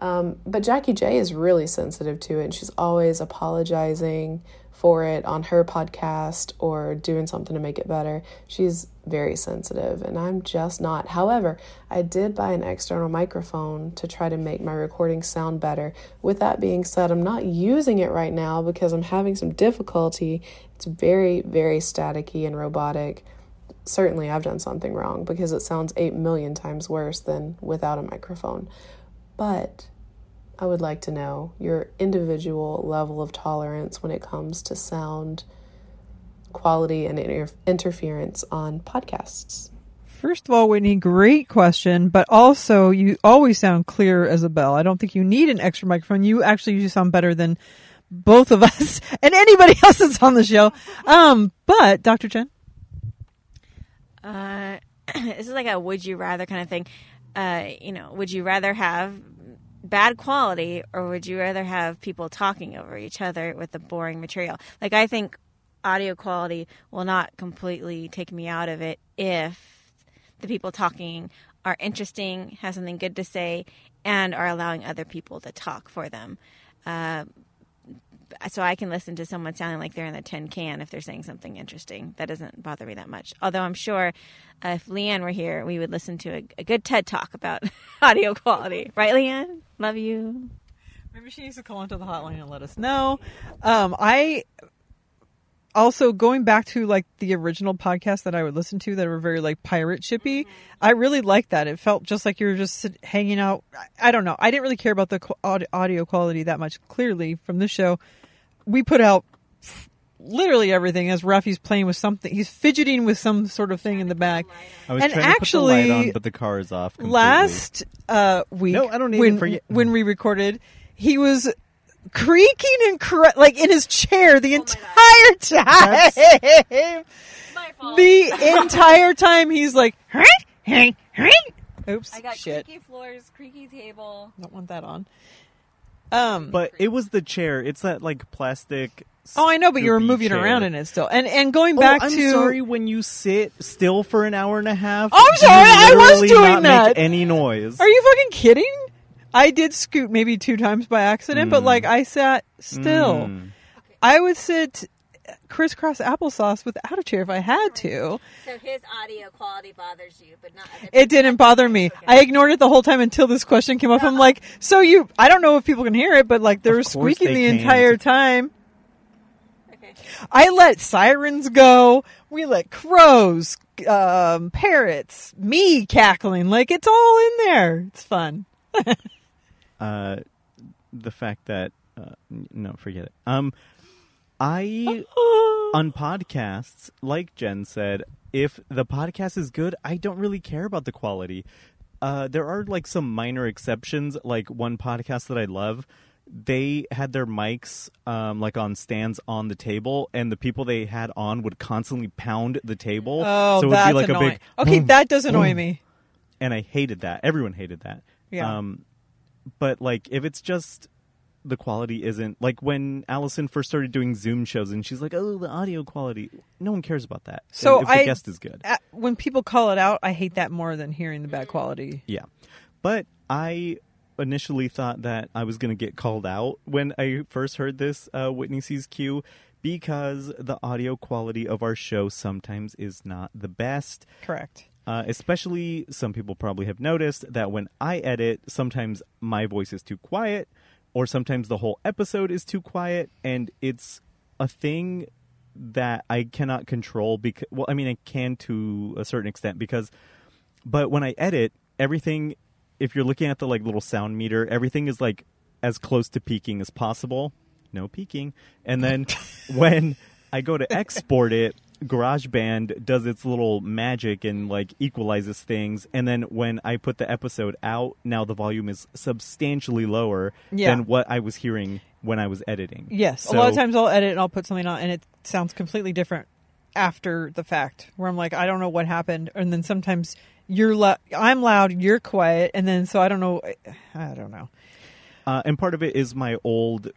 F: Um, but Jackie J is really sensitive to it, and she's always apologizing for it on her podcast or doing something to make it better. She's very sensitive, and I'm just not. However, I did buy an external microphone to try to make my recording sound better. With that being said, I'm not using it right now because I'm having some difficulty. It's very, very staticky and robotic certainly I've done something wrong because it sounds 8 million times worse than without a microphone. But I would like to know your individual level of tolerance when it comes to sound quality and inter- interference on podcasts.
A: First of all, Whitney, great question, but also you always sound clear as a bell. I don't think you need an extra microphone. You actually usually sound better than both of us and anybody else that's on the show. Um, but Dr. Jen,
B: Uh, this is like a would you rather kind of thing. Uh, you know, would you rather have bad quality or would you rather have people talking over each other with the boring material? Like, I think audio quality will not completely take me out of it if the people talking are interesting, have something good to say, and are allowing other people to talk for them. Uh, so I can listen to someone sounding like they're in the tin can if they're saying something interesting. That doesn't bother me that much. Although I'm sure uh, if Leanne were here, we would listen to a, a good TED talk about audio quality. Right, Leanne? Love you.
A: maybe she needs to call into the hotline and let us know. Um, I also going back to like the original podcast that I would listen to that were very like pirate shippy. I really liked that. It felt just like you were just hanging out. I, don't know. I didn't really care about the audio quality that much. Clearly, from this show, we put out literally everything as Rafi's playing with something. He's fidgeting with some sort of thing in the back.
C: I was
A: And
C: trying to put the light on, but the car is off. Completely.
A: Last uh, week,
C: No, I don't need it
A: when,
C: for
A: when we recorded, he was creaking and cr- like in his chair
C: Oh
A: the entire time. The entire time he's like, "Huh? Huh? Huh?" oops,
D: I got
A: shit,
D: creaky floors, creaky table.
A: don't want that on. Um,
C: But it was the chair. It's that like plastic.
A: oh, I know, but you were moving
C: chair.
A: around in it still, and and going
C: Oh,
A: back
C: I'm
A: to
C: sorry when you sit still for an hour and a half.
A: I'm sorry, I was doing that.
C: Make any noise?
A: Are you fucking kidding? I did scoot maybe two times by accident, but
C: Mm.
A: like I sat still.
C: Mm.
A: I would sit crisscross applesauce without a chair if I had to.
B: So his audio quality bothers you, but not other
A: It didn't bother me. I ignored it the whole time until this question came up. I'm like, so you, I don't know if people can hear it, but like they
C: Of
A: were squeaking
C: they
A: the
C: can't.
A: entire time.
B: Okay.
A: I let sirens go. We let crows, um, parrots, me cackling. Like it's all in there. It's fun.
C: Uh, the fact that uh, no, forget it. Um, I on podcasts, like Jen said, if the podcast is good, I don't really care about the quality. Uh, there are like some minor exceptions, like one podcast that I love. they had their mics um, like on stands on the table, and the people they had on would constantly pound the table.
A: Oh,
C: so it would
A: that's
C: be like
A: annoying.
C: a big.
A: okay,
C: boom,
A: that does annoy
C: boom.
A: me.
C: and I hated that. Everyone hated that.
A: Yeah.
C: Um, but like, if it's just the quality isn't like when Allison first started doing Zoom shows, and she's like, "Oh, the audio quality." No one cares about that.
A: So
C: if the
A: I-
C: guest is good.
A: When people call it out, I hate that more than hearing the bad quality.
C: Yeah. But I initially thought that I was going to get called out when I first heard this uh, Whitney Sees Q because the audio quality of our show sometimes is not the best.
A: Correct.
C: Uh, especially, some people probably have noticed that when I edit, sometimes my voice is too quiet, or sometimes the whole episode is too quiet, and it's a thing that I cannot control. Because, well, I mean, I can to a certain extent because, but when I edit, everything, if you're looking at the like little sound meter, everything is like as close to peaking as possible. No peaking, and then when I go to export it, GarageBand does its little magic and like equalizes things. And then when I put the episode out, now the volume is substantially lower
A: Yeah.
C: than what I was hearing when I was editing.
A: Yes,
C: So-
A: a lot of times I'll edit and I'll put something on, and it sounds completely different after the fact. Where I'm like, I don't know what happened, and then sometimes you're loud, I'm loud, you're quiet, and then so I don't know. I don't know.
C: Uh, and part of it is my old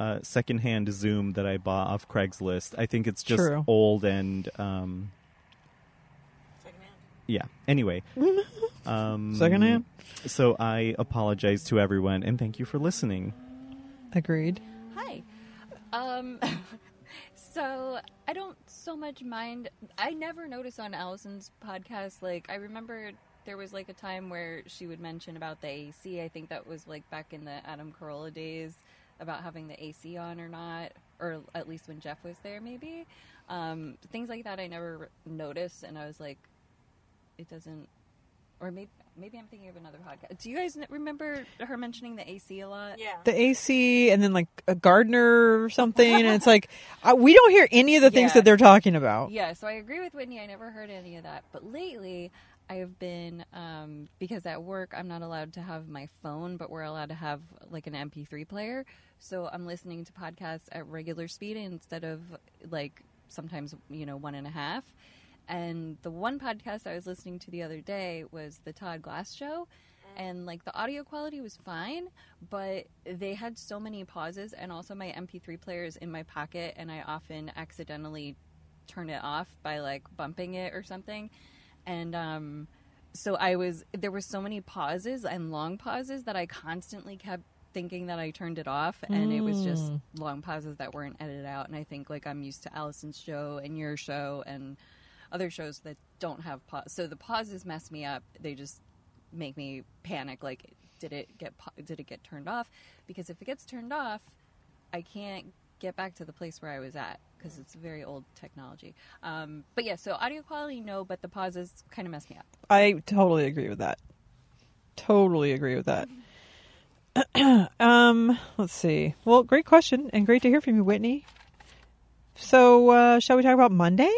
C: uh, secondhand Zoom that I bought off Craigslist. I think it's just
A: True.
C: old and um, yeah. Anyway, um,
A: Secondhand?
C: So I apologize to everyone and thank you for listening.
A: Agreed.
G: Hi. Um, so I don't so much mind. I never notice on Allison's podcast. Like I remember there was like a time where she would mention about the AC. I think that was like back in the Adam Carolla days about having the AC on or not, or at least when Jeff was there, maybe. Um, things like that I never noticed, and I was like, it doesn't. Or maybe maybe I'm thinking of another podcast. Do you guys n- remember her mentioning the AC a lot?
B: Yeah.
A: The AC, and then like a gardener or something, and it's like uh, we don't hear any of the things
G: Yeah.
A: that they're talking about.
G: Yeah, so I agree with Whitney. I never heard any of that. But lately, I have been, um, because at work, I'm not allowed to have my phone, but we're allowed to have like an MP3 player. So I'm listening to podcasts at regular speed instead of like sometimes, you know, one and a half. And the one podcast I was listening to the other day was the Todd Glass show. And like the audio quality was fine, but they had so many pauses, and also my MP3 player is in my pocket, and I often accidentally turn it off by like bumping it or something. And um, so I was, there were so many pauses and long pauses that I constantly kept thinking that I turned it off, and it was just long pauses that weren't edited out. And I think like I'm used to Allison's show and your show and other shows that don't have pause. So the pauses mess me up. They just make me panic. Like, did it get did it get turned off? Because if it gets turned off, I can't get back to the place where I was at because it's very old technology. Um, but yeah, so audio quality, no, but the pauses kind of mess me up.
A: I totally agree with that. Totally agree with that. um, let's see. Well, great question and great to hear from you, Whitney. So, uh, shall we talk about Monday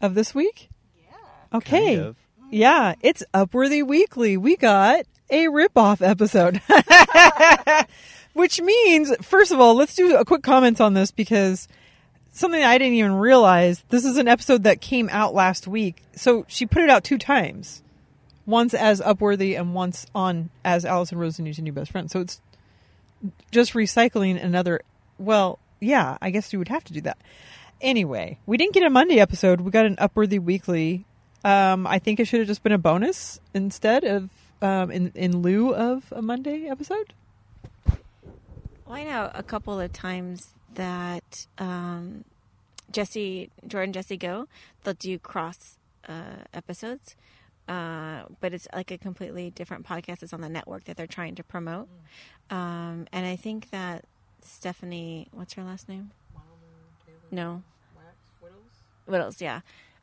A: of this week? Yeah. Okay.
C: Kind of.
A: Yeah, it's Upworthy Weekly. We got a ripoff episode. Which means, first of all, let's do a quick comment on this because something I didn't even realize. This is an episode that came out last week. So she put it out two times. Once as Upworthy and once on as Allison Rosen needs a new best friend. So it's just recycling another well, yeah, I guess you would have to do that. Anyway, we didn't get a Monday episode. We got an Upworthy Weekly. Um, I think it should have just been a bonus instead of um, in in lieu of a Monday episode.
B: Well, I know a couple of times that um, Jesse, Jordan, Jesse Go, they'll do cross uh, episodes, uh, but it's like a completely different podcast. It's on the network that they're trying to promote. Um, and I think that Stephanie, what's her last name? No. Wittels, yeah.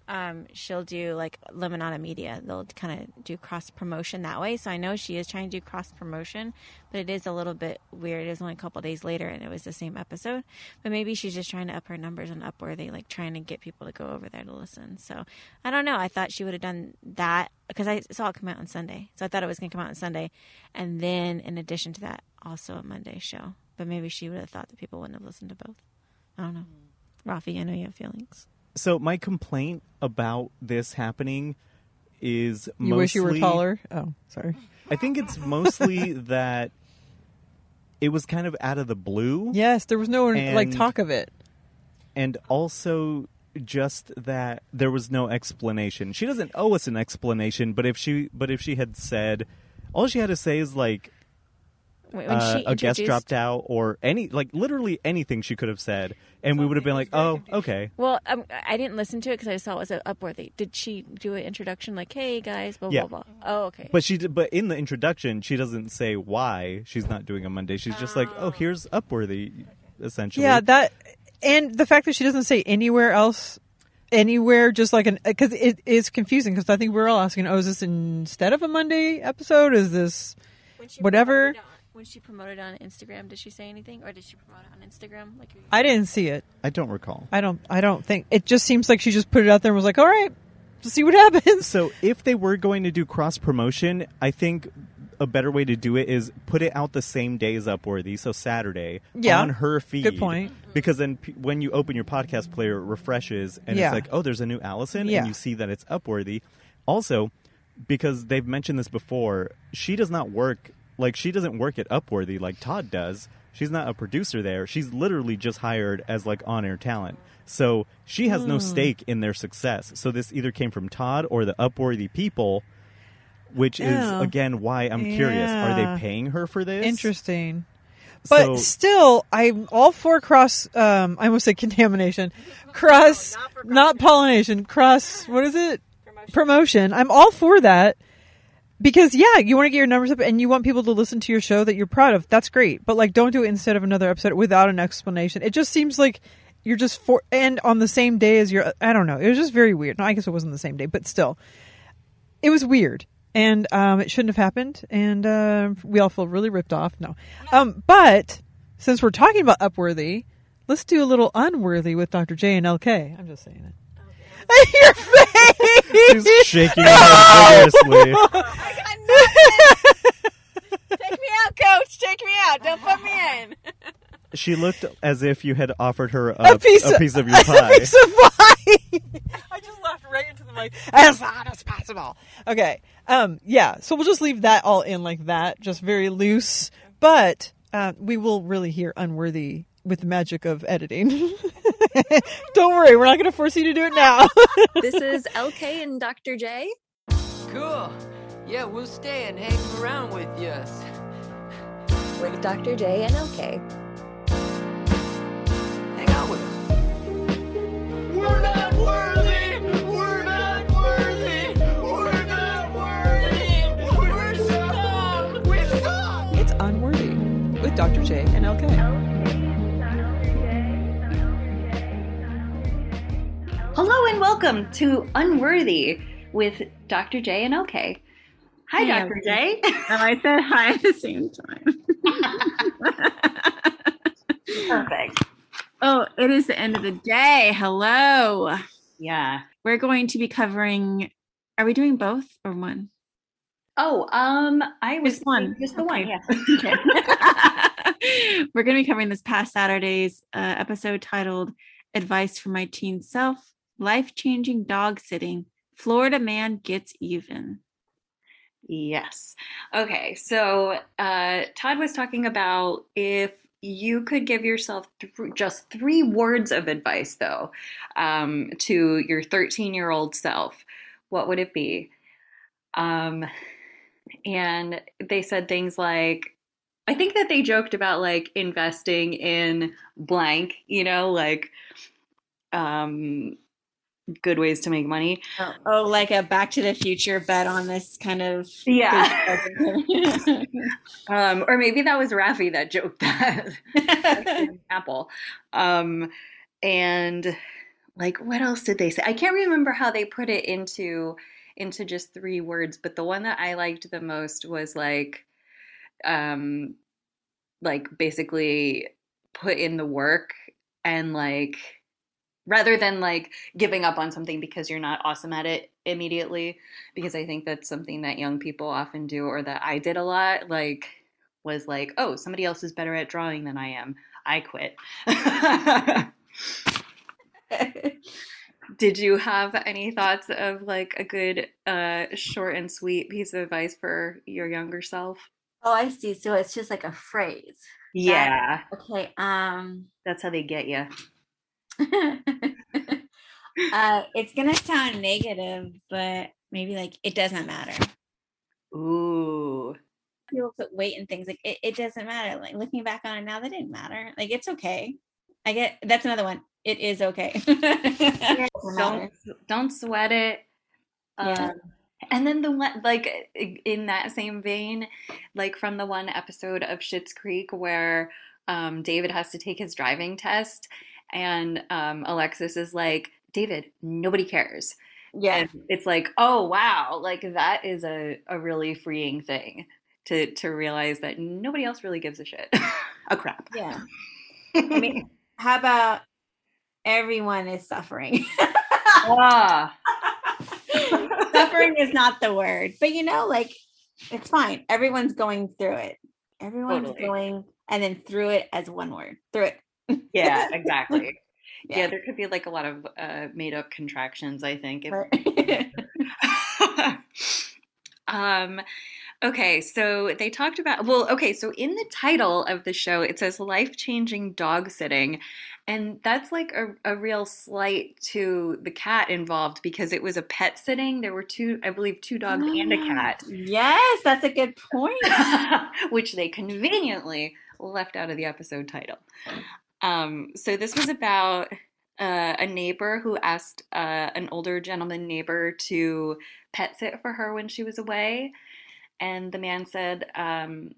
B: Um, she'll do like Lemonada Media. They'll kind of do cross promotion that way. So I know she is trying to do cross promotion, but it is a little bit weird. It is only a couple days later, and it was the same episode. But maybe she's just trying to up her numbers on Upworthy, like trying to get people to go over there to listen. So I don't know. I thought she would have done that because I saw it come out on Sunday. So I thought it was going to come out on Sunday, and then in addition to that, also a Monday show. But maybe she would have thought that people wouldn't have listened to both. I don't know. Rafi, I know you have feelings.
C: So my complaint about this happening is
A: You
C: mostly,
A: wish you were taller. Oh, sorry.
C: I think it's mostly that it was kind of out of the blue.
A: Yes, there was no like talk of it.
C: and also just that there was no explanation. She doesn't owe us an explanation, but if she but if she had said all she had to say is like
B: When
C: uh,
B: she
C: a guest dropped out or any like literally anything she could have said and we would have been like, "Oh, okay."
B: Well, um, I didn't listen to it because I saw it was Upworthy. Did she do an introduction like, "Hey guys," blah
C: Yeah.
B: blah blah? Oh, okay.
C: But she did, but in the introduction, she doesn't say why she's not doing a Monday. She's just like, "Oh, here's Upworthy." Essentially.
A: Yeah, that and the fact that she doesn't say anywhere else, anywhere, just like an because it is confusing because I think we're all asking, oh, is this instead of a Monday episode? Is this
B: When she
A: whatever.
B: Promoted on- when she promoted on Instagram, did she say anything, or did she promote it on Instagram? Like,
A: I didn't see it.
C: I don't recall.
A: I don't. I don't think it just seems like she just put it out there and was like, all right, to see what happens.
C: So if they were going to do cross promotion, I think a better way to do it is put it out the same day as Upworthy, so Saturday
A: Yeah.
C: on her feed.
A: Good point. Mm-hmm.
C: Because then p- when you open your podcast player, it refreshes and
A: Yeah.
C: it's like, oh, there's a new Allison,
A: Yeah.
C: and you see that it's Upworthy. Also, because they've mentioned this before, she does not work like she doesn't work at Upworthy like Todd does. She's not a producer there. She's literally just hired as like on-air talent. So she has
A: Hmm.
C: no stake in their success. So this either came from Todd or the Upworthy people, which
A: Yeah.
C: is again why I'm curious. Are
A: Yeah.
C: they paying her for this?
A: Interesting. But
C: So-
A: still, I'm all for cross. Um, I almost say contamination, cross, not, pollination, cross. What is it? Promotion. I'm all for that because yeah, you want to get your numbers up and you want people to listen to your show that you're proud of. That's great. But like, don't do it instead of another episode without an explanation. It just seems like you're just for and on the same day as your. I don't know. It was just very weird. No, I guess it wasn't the same day, but still, it was weird and um, it shouldn't have happened and uh, we all feel really ripped off no um, but since we're talking about upworthy let's do a little unworthy with dr j and lk i'm just saying it your face
C: She's shaking her head vigorously.
B: Take me out, coach. Take me out. Don't put me in.
C: She looked as if you had offered her a,
A: a piece,
C: a
A: of,
C: piece of your pie.
A: a piece of pie i just laughed right into the mic as loud as possible okay um yeah so we'll just leave that all in like that just very loose but uh, we will really hear unworthy with the magic of editing don't worry we're not going to force you to do it now
E: This is LK and Dr. J.
H: Cool. Yeah, we'll stay and hang around with you.
E: with Dr. J and LK.
H: Hang out with us. We're not worthy! We're not worthy! We're not worthy! We're scum! We're scum!
A: it's unworthy with dr j and lk
G: Hello and welcome to Unworthy with Dr. J and LK. Hi,
I: Hey,
G: Dr. J.
I: And I said hi at the same time.
G: Perfect.
I: oh, it is the end of the day. Hello.
G: Yeah.
I: We're going to be covering. Are we doing both or one?
G: Oh, um, I was
I: Just one.
G: Just the one. Yeah.
I: Okay. We're going to be covering this past Saturday's uh, episode titled Advice for My Teen Self Life Changing Dog Sitting. Florida Man Gets Even.
G: Yes. Okay. So, uh, Todd was talking about if you could give yourself th- just three words of advice, though, um, to your 13 year old self, what would it be? Um, and they said things like, I think that they joked about like investing in blank, you know, like um, good ways to make money.
I: Oh, oh, like a Back to the Future bet on this kind of.
G: Yeah. um, or maybe that was Rafi that joked that. Apple. Um, and like what else did they say? I can't remember how they put it into into just three words, but the one that I liked the most was like um like basically put in the work and like rather than like giving up on something because you're not awesome at it immediately because I think that's something that young people often do or that I did a lot like was like oh somebody else is better at drawing than I am I quit Did you have any thoughts of like a good uh short and sweet piece of advice for your younger self?
I: Oh, I see. So it's just like a phrase.
G: Yeah,
I: Okay. Um.
G: that's how they get you.
I: uh, it's gonna sound negative, but maybe like it doesn't matter.
G: Ooh.
I: People put weight in things like it, it doesn't matter. Like looking back on it now, that didn't matter. Like it's okay. I get that's another one. It is okay.
G: Don't don't sweat it.
I: Yeah.
G: Um, and then the one like in that same vein, like from the one episode of Schitt's Creek where um, David has to take his driving test, and um, Alexis is like, "David, nobody cares."
I: Yeah.
G: And it's like, oh wow, like that is a, a really freeing thing to to realize that nobody else really gives a shit. a crap.
I: Yeah. I mean, how about everyone is suffering?
G: ah,
I: suffering is not the word, but you know, like it's fine. Everyone's going through it. Everyone's
G: Totally.
I: going and then through it as one word. Through it.
G: Yeah, exactly. yeah.
I: Yeah.
G: there could be like a lot of uh, made up contractions, I think. if-
I: Right.
G: um okay so they talked about well okay so in the title of the show it says life-changing dog sitting and that's like a, a real slight to the cat involved because it was a pet sitting there were two i believe two dogs and a cat
I: yes, that's a good point.
G: which they conveniently left out of the episode title. Um, so this was about uh, a neighbor who asked uh, an older gentleman neighbor to pet sit for her when she was away, and the man said, um,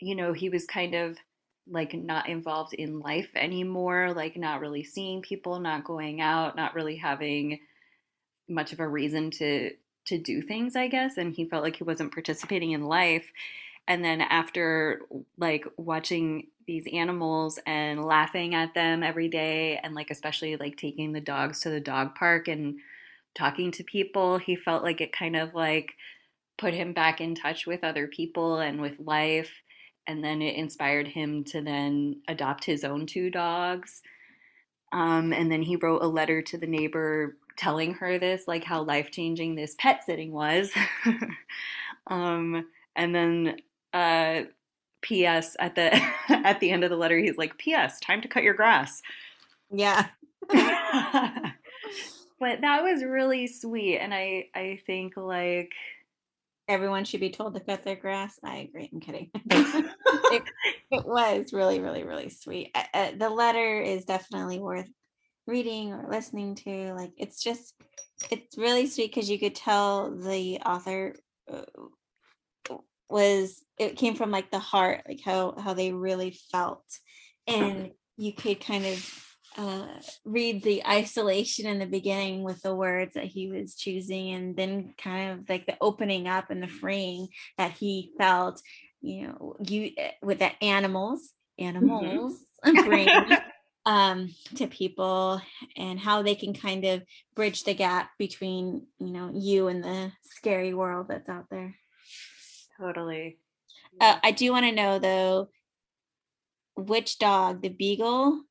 G: you know, he was kind of like not involved in life anymore, like not really seeing people, not going out, not really having much of a reason to to do things, I guess, and he felt like he wasn't participating in life. And then after like watching these animals and laughing at them every day and like especially like taking the dogs to the dog park and talking to people, he felt like it kind of like put him back in touch with other people and with life. And then it inspired him to then adopt his own two dogs. Um, and then he wrote a letter to the neighbor telling her this, like how life changing this pet sitting was. um, and then uh, P.S. at the at the end of the letter, he's like, "P.S. Time to cut your grass."
I: yeah.
G: but that was really sweet, and I I think like
I: Everyone should be told to cut their grass. I agree. I'm kidding. it, it was really, really, really sweet. Uh, uh, the letter is definitely worth reading or listening to. Like, it's just, it's really sweet because you could tell the author uh, was, it came from like the heart, like how how they really felt, and you could kind of uh, read the isolation in the beginning with the words that he was choosing, and then kind of like the opening up and the freeing that he felt. You know, you uh, with the animals, animals bring um, to people, and how they can kind of bridge the gap between you know you and the scary world that's out there.
G: Totally.
I: Uh, I do want to know though, which dog, the beagle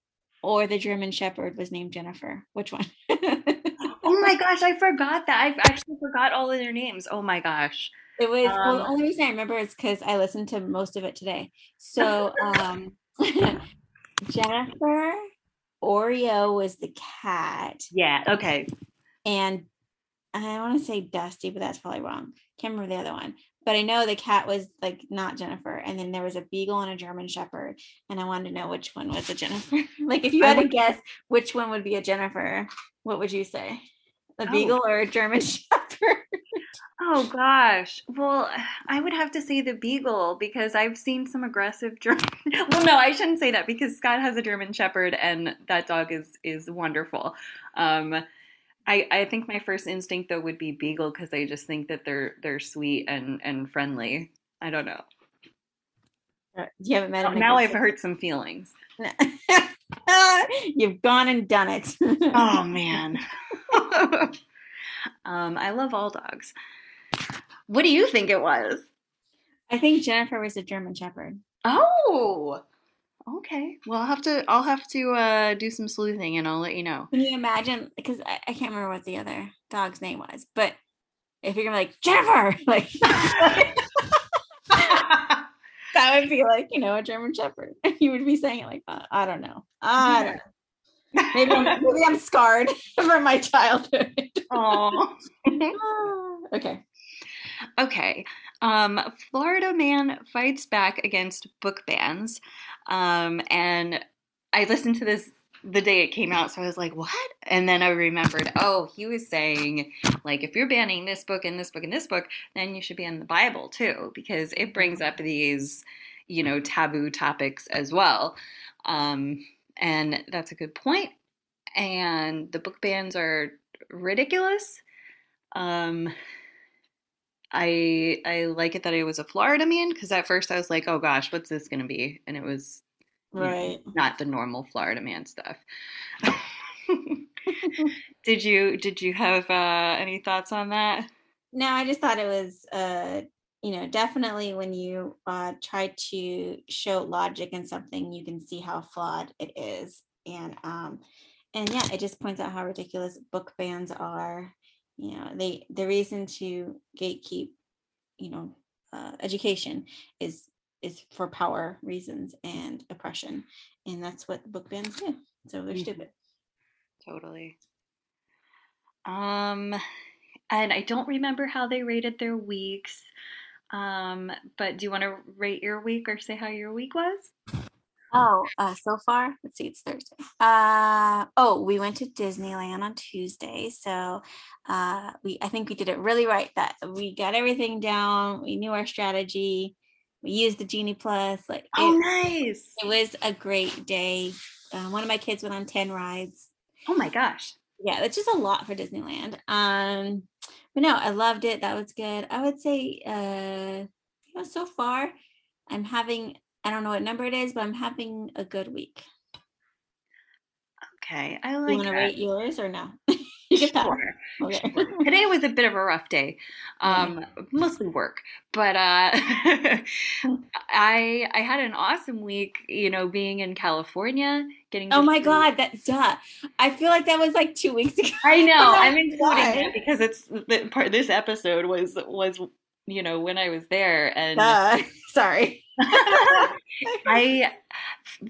I: or the German Shepherd, was named Jennifer? Which one?
G: Oh my gosh, I forgot that. I actually forgot all of their names. Oh my gosh.
I: It was well, the
G: Um,
I: only reason I remember is because I listened to most of it today. So um Jennifer, Oreo was the cat,
G: Yeah. Okay.
I: and I want to say Dusty, but that's probably wrong. Can't remember the other one. But I know the cat was like not Jennifer, and then there was a beagle and a German Shepherd, and I wanted to know which one was a Jennifer. like if you had to guess which one would be a Jennifer, what would you say? A
G: Oh.
I: beagle or a German Shepherd?
G: Oh gosh. Well, I would have to say the beagle because I've seen some aggressive German. well, no, I shouldn't say that because Scott has a German Shepherd and that dog is is wonderful. Um, I I think my first instinct though would be beagle because I just think that they're they're sweet and and friendly. I don't know.
I: Uh, You haven't met him.
G: now I've hurt some feelings.
I: You've gone and done it.
G: Oh man. um, I love all dogs. What do you think it was?
I: I think Jennifer was a German Shepherd.
G: Oh, okay. Well, I'll have to. I'll have to uh, do some sleuthing, and I'll let you know.
I: Can you imagine? Because I, I can't remember what the other dog's name was, but if you're gonna be like Jennifer, like that would be like you know a German Shepherd. You would be saying it like that. I don't know. I don't know. Maybe I'm, maybe I'm scarred from my childhood.
G: Oh.
I: okay.
G: Okay. Um, Florida man fights back against book bans, um, and I listened to this the day it came out, so I was like, "What?" And then I remembered, oh, he was saying like, if you're banning this book and this book and this book, then you should ban the Bible too, because it brings up these, you know, taboo topics as well. Um, and that's a good point. And the book bans are ridiculous. Um, I I like it that it was a Florida man because at first I was like, oh gosh, what's this gonna be? And it was you know,
I: Right.
G: not the normal Florida man stuff. did you did you have uh, any thoughts on that?
I: No, I just thought it was, uh, you know, definitely when you uh, try to show logic in something, you can see how flawed it is, and um, and yeah, it just points out how ridiculous book bans are. You know, they the reason to gatekeep, you know, uh, education is is for power reasons and oppression, and that's what book bans do. So they're
G: Mhm.
I: stupid.
G: Totally. Um, and I don't remember how they rated their weeks. Um, but do you want to rate your week or say how your week was?
I: Oh, uh, so far, let's see, it's Thursday. Uh, oh, we went to Disneyland on Tuesday, so uh, we I think we did it really right. That we got everything down. We knew our strategy. We used the Genie Plus. Like,
G: Oh,
I: it,
G: nice.
I: it was a great day. Uh, one of my kids went on ten rides.
G: Oh my gosh.
I: Yeah, that's just a lot for Disneyland. Um, but no, I loved it. That was good. I would say, uh, you know, so far, I'm having. I don't know what number it is, but I'm having a good week.
G: Okay, I like you
I: want to rate yours or no? you can pass.
G: Sure. Today was a bit of a rough day. Um, mostly work, but uh, I I had an awesome week. You know, being in California, getting.
I: Oh my
G: see-
I: god, that duh. I feel like that was like two weeks ago.
G: I know.
I: Oh,
G: I'm including it because it's the part. This episode was was you know when I was there and
I: Duh. Sorry.
G: I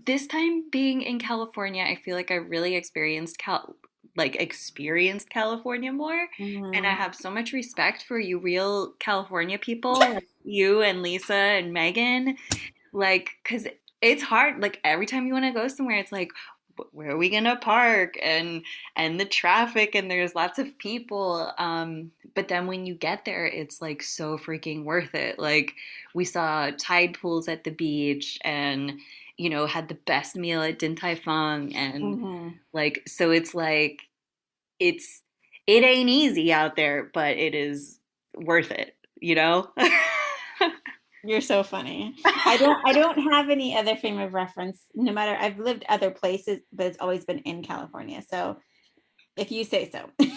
G: this time being in California, I feel like I really experienced Cal like experienced California more.
I: Mm-hmm.
G: And I have so much respect for you real California people, like you and Lisa and Megan. Like, cause it's hard. Like every time you want to go somewhere, it's like, "Wh- where are we gonna park? And and the traffic, and there's lots of people. Um, but then when you get there, it's like so freaking worth it. Like we saw tide pools at the beach, and you know had the best meal at Din Tai Fung, and
I: Mhm.
G: like so it's like it's it ain't easy out there, but it is worth it, you know?
I: You're so funny. I don't I don't have any other frame of reference. No matter I've lived other places, but it's always been in California. So if you say so.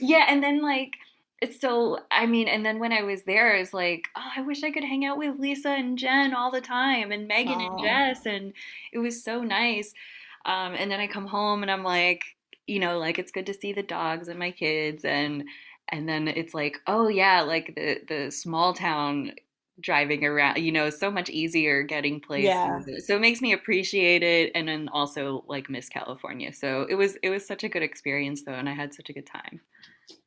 G: yeah, and then like it's so I mean, and then when I was there, it's like, oh, I wish I could hang out with Lisa and Jen all the time and Megan and Jess and it was so nice. Um, and then I come home and I'm like, you know, like it's good to see the dogs and my kids and and then it's like, oh yeah, like the the small town driving around, you know, so much easier getting places.
I: Yeah.
G: So it makes me appreciate it and then also like miss California. So it was it was such a good experience though and I had such a good time.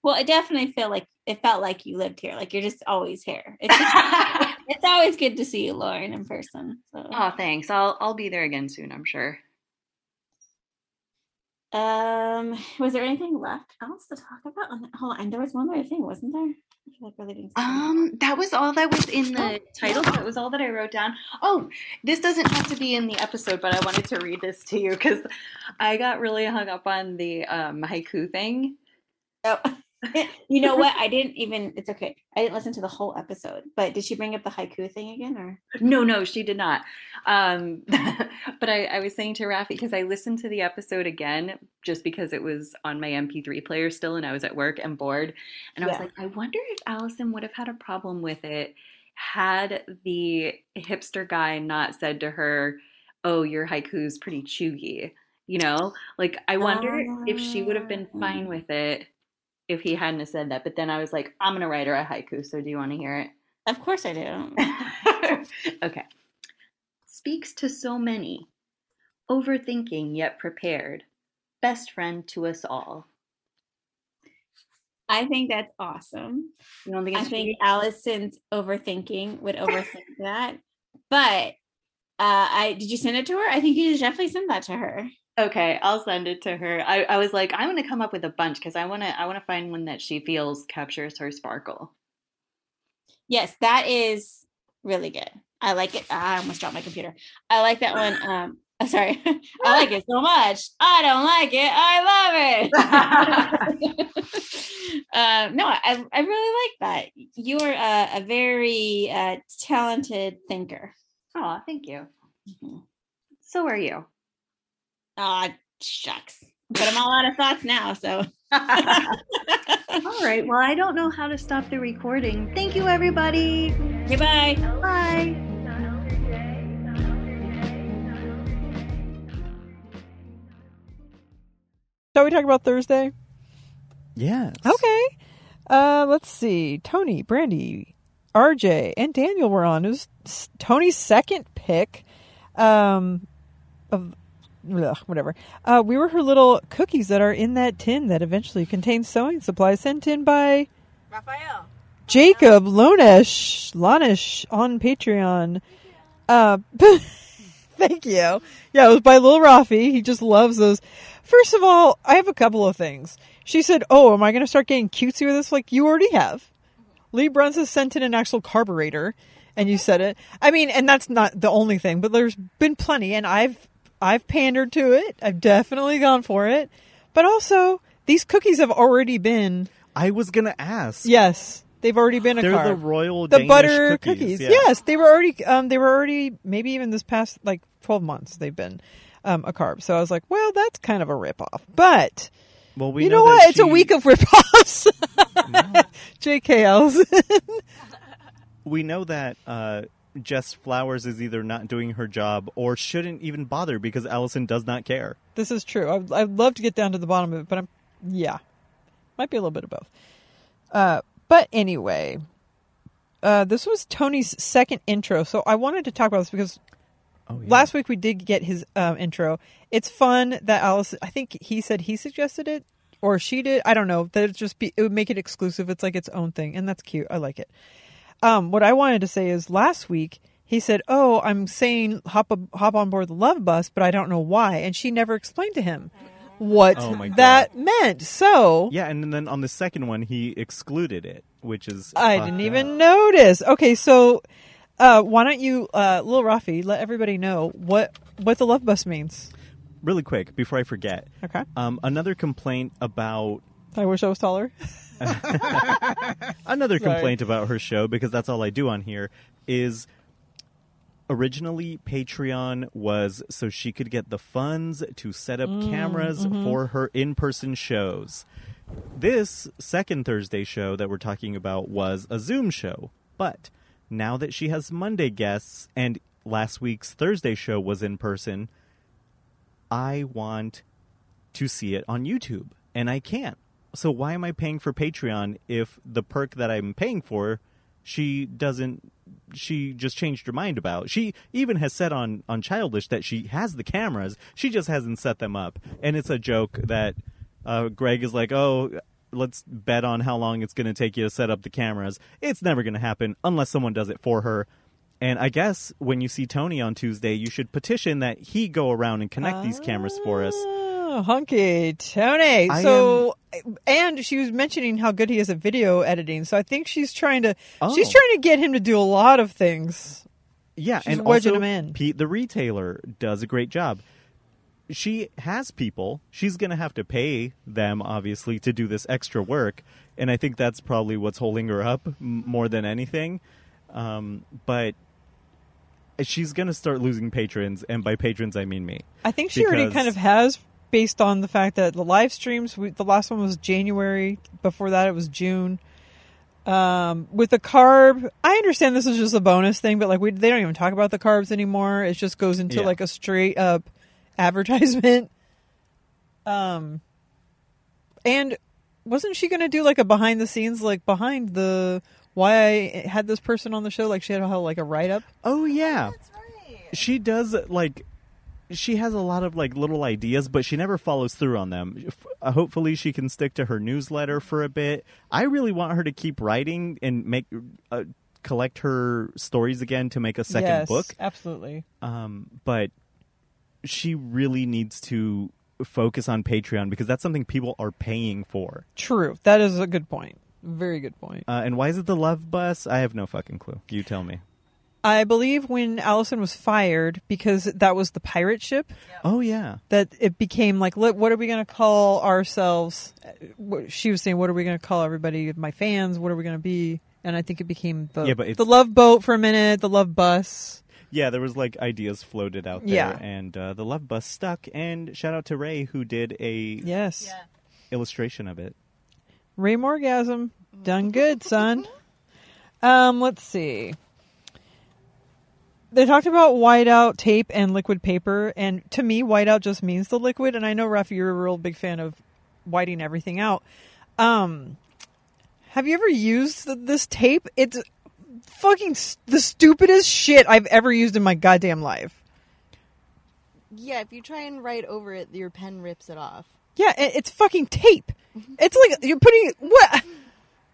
I: Well, i definitely feel like it felt like you lived here. Like you're just always here. It's just, it's always good to see you, Lauren, in person. So
G: Oh, thanks. I'll I'll be there again soon, I'm sure.
I: Um, was there anything left else to talk about? On that? Hold on, there was one more thing, wasn't there? Like really didn't. see it.
G: Um, that was all that was in the
I: Oh,
G: title. That was all that I wrote down. Oh, this doesn't have to be in the episode, but I wanted to read this to you because I got really hung up on the um, haiku thing.
I: Oh. you know what? I didn't even. It's okay. I didn't listen to the whole episode. But did she bring up the haiku thing again, or?
G: No, no, she did not. Um, but I, I was saying to Rafi because I listened to the episode again just because it was on my MP3 player still, and I was at work and bored, and I was like, I wonder if Allison would have had a problem with it had the hipster guy not said to her, "Oh, your haiku's pretty chuggy." You know, like I wonder if she would have been fine with it if he hadn't have said that. But then I was like, I'm gonna write her a haiku. So do you want to hear it?
I: Of course I do.
G: okay. Speaks to so many. Overthinking yet prepared. Best friend to us all.
I: I think that's awesome.
G: You don't think
I: I think? Allison's overthinking would overthink that. But uh, I did you send it to her? I think you should definitely send that to her.
G: Okay, I'll send it to her. I, I was like, I'm gonna come up with a bunch because I wanna I wanna find one that she feels captures her sparkle.
I: Yes, that is really good. I like it. I almost dropped my computer. I like that one. Um, sorry, I like it so much. I don't like it. I love it. uh, no, I I really like that. You are a, a very uh, talented thinker.
G: Oh, thank you.
I: Mhm.
G: So are you.
I: Ah, shucks. But I'm all out of thoughts now. So.
G: All right. Well, I don't know how to stop the recording. Thank you, everybody.
I: Goodbye.
G: Bye.
A: Shall we talk about Thursday?
C: Yes.
A: Okay. Uh, let's see. Tony, Brandy, RJ, and Daniel were on. It was Tony's second pick. Um, of ugh, whatever. Uh, we were her little cookies that are in that tin that eventually contains sewing supplies sent in by
B: Raphael.
A: Jacob Lonesh Lonish on Patreon. Uh, thank you. Yeah, it was by Lil Rafi. He just loves those. First of all, I have a couple of things. She said, "Oh, am I going to start getting cutesy with this?" Like you already have. Lee Bruns has sent in an actual carburetor, and you said it. I mean, and that's not the only thing, but there's been plenty, and I've I've pandered to it. I've definitely gone for it. But also, these cookies have already been
C: I was gonna ask.
A: yes, they've already been a
C: They're
A: carb
C: the royal
A: the
C: Danish
A: butter
C: cookies.
A: cookies.
C: yeah.
A: Yes, they were already. Um, they were already maybe even this past like twelve months they've been um, a carb. So I was like, well, that's kind of a ripoff. But
C: Well, we
A: you know,
C: that
A: what? It's a week of ripoffs. J.K. Allison.
C: we know that uh, Jess Flowers is either not doing her job or shouldn't even bother because Allison does not care.
A: this is true. I'd, I'd love to get down to the bottom of it, but I'm yeah, might be a little bit of both. Uh, but anyway, uh, this was Tony's second intro, so I wanted to talk about this because
C: Oh, yeah.
A: last week we did get his um, intro. It's fun that Allison. I think he said he suggested it, or she did. I don't know. That it just be it would make it exclusive. It's like its own thing, and that's cute. I like it. Um, what I wanted to say is last week he said, "Oh, I'm saying hop a, hop on board the love bus, but I don't know why," and she never explained to him what
C: Oh
A: that meant. So
C: Yeah, and then on the second one, he excluded it, which is
A: I didn't
C: up.
A: even notice. Okay, so uh, why don't you, uh, Lil Rafi, let everybody know what what the love bus means?
C: Really quick before I forget.
A: Okay.
C: Um, another complaint about
A: I wish I was taller.
C: another
A: Sorry.
C: complaint about her show because that's all I do on here is originally Patreon was so she could get the funds to set up
A: Mm,
C: cameras
A: mm-hmm.
C: for her in-person shows. This second Thursday show that we're talking about was a Zoom show, but now that she has Monday guests and last week's Thursday show was in person, I want to see it on YouTube, and I can't. So why am I paying for Patreon if the perk that I'm paying for, she doesn't? She just changed her mind about. She even has said on on Childish that she has the cameras. She just hasn't set them up, and it's a joke that uh, Greg is like, "Oh, let's bet on how long it's going to take you to set up the cameras." It's never going to happen unless someone does it for her. And I guess when you see Tony on Tuesday, you should petition that he go around and connect these cameras for us.
A: Oh, hunky Tony.
C: I
A: So, and she was mentioning how good he is at video editing. So I think she's trying to she's
C: Oh.
A: trying to get him to do a lot of things.
C: Yeah,
A: She's
C: and
A: wedging
C: also
A: him in.
C: Pete the retailer does a great job. She has people. She's going to have to pay them obviously to do this extra work, and I think that's probably what's holding her up more than anything. Um, but she's going to start losing patrons, and by patrons I mean me.
A: I think she already kind of has, based on the fact that the live streams. We, the last one was January. Before that, it was June. Um, with the carb, I understand this is just a bonus thing, but like we they don't even talk about the carbs anymore. It just goes into
C: Yeah.
A: like a straight up advertisement. Um, and wasn't she going to do like a behind the scenes, like behind the why I had this person on the show? Like she had like a write up.
C: Oh yeah, she does like she has a lot of like little ideas, but she never follows through on them. F- uh, hopefully, she can stick to her newsletter for a bit. I really want her to keep writing and make uh, collect her stories again to make a second
A: yes,
C: book.
A: absolutely.
C: Um, but she really needs to focus on Patreon because that's something people are paying for.
A: True. That is a good point. Very good point.
C: Uh, and why is it the Love Bus? I have no fucking clue. You tell me.
A: I believe when Alison was fired because that was the pirate ship
C: Oh yeah.
A: that it became like "Look, what are we going to call ourselves? Uh, she was saying what are we going to call everybody? My fans? What are we going to be? And I think it became the
C: Yeah, but it's-
A: the love boat for a minute the love bus.
C: Yeah, there was like ideas floated out there,
A: Yeah.
C: and uh, the Love Bus stuck. And shout out to Ray who did a
A: yes.
C: Illustration of it.
A: Ray Morgasm. Done good son. Um let's see they talked about whiteout tape and liquid paper, and to me, whiteout just means the liquid. And I know, Rafi, you're a real big fan of whiting everything out. Um, have you ever used th- this tape? It's fucking the stupidest shit I've ever used in my goddamn life.
D: Yeah, if you try and write over it, your pen rips it off.
A: Yeah, it- it's fucking tape. It's like you're putting what?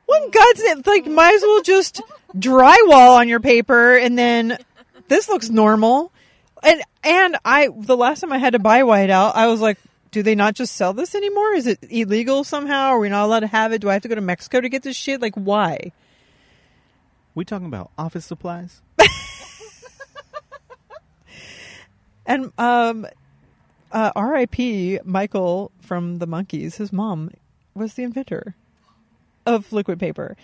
A: What in God's name? Like, might as well just drywall on your paper, and then this looks normal. And and I, the last time I had to buy whiteout, I was like, do they not just sell this anymore? Is it illegal somehow? Are we not allowed to have it? Do I have to go to Mexico to get this shit? Like, why?
C: We talking about office supplies?
A: And um, uh, R.I.P. Michael from the Monkees. His mom was the inventor of liquid paper.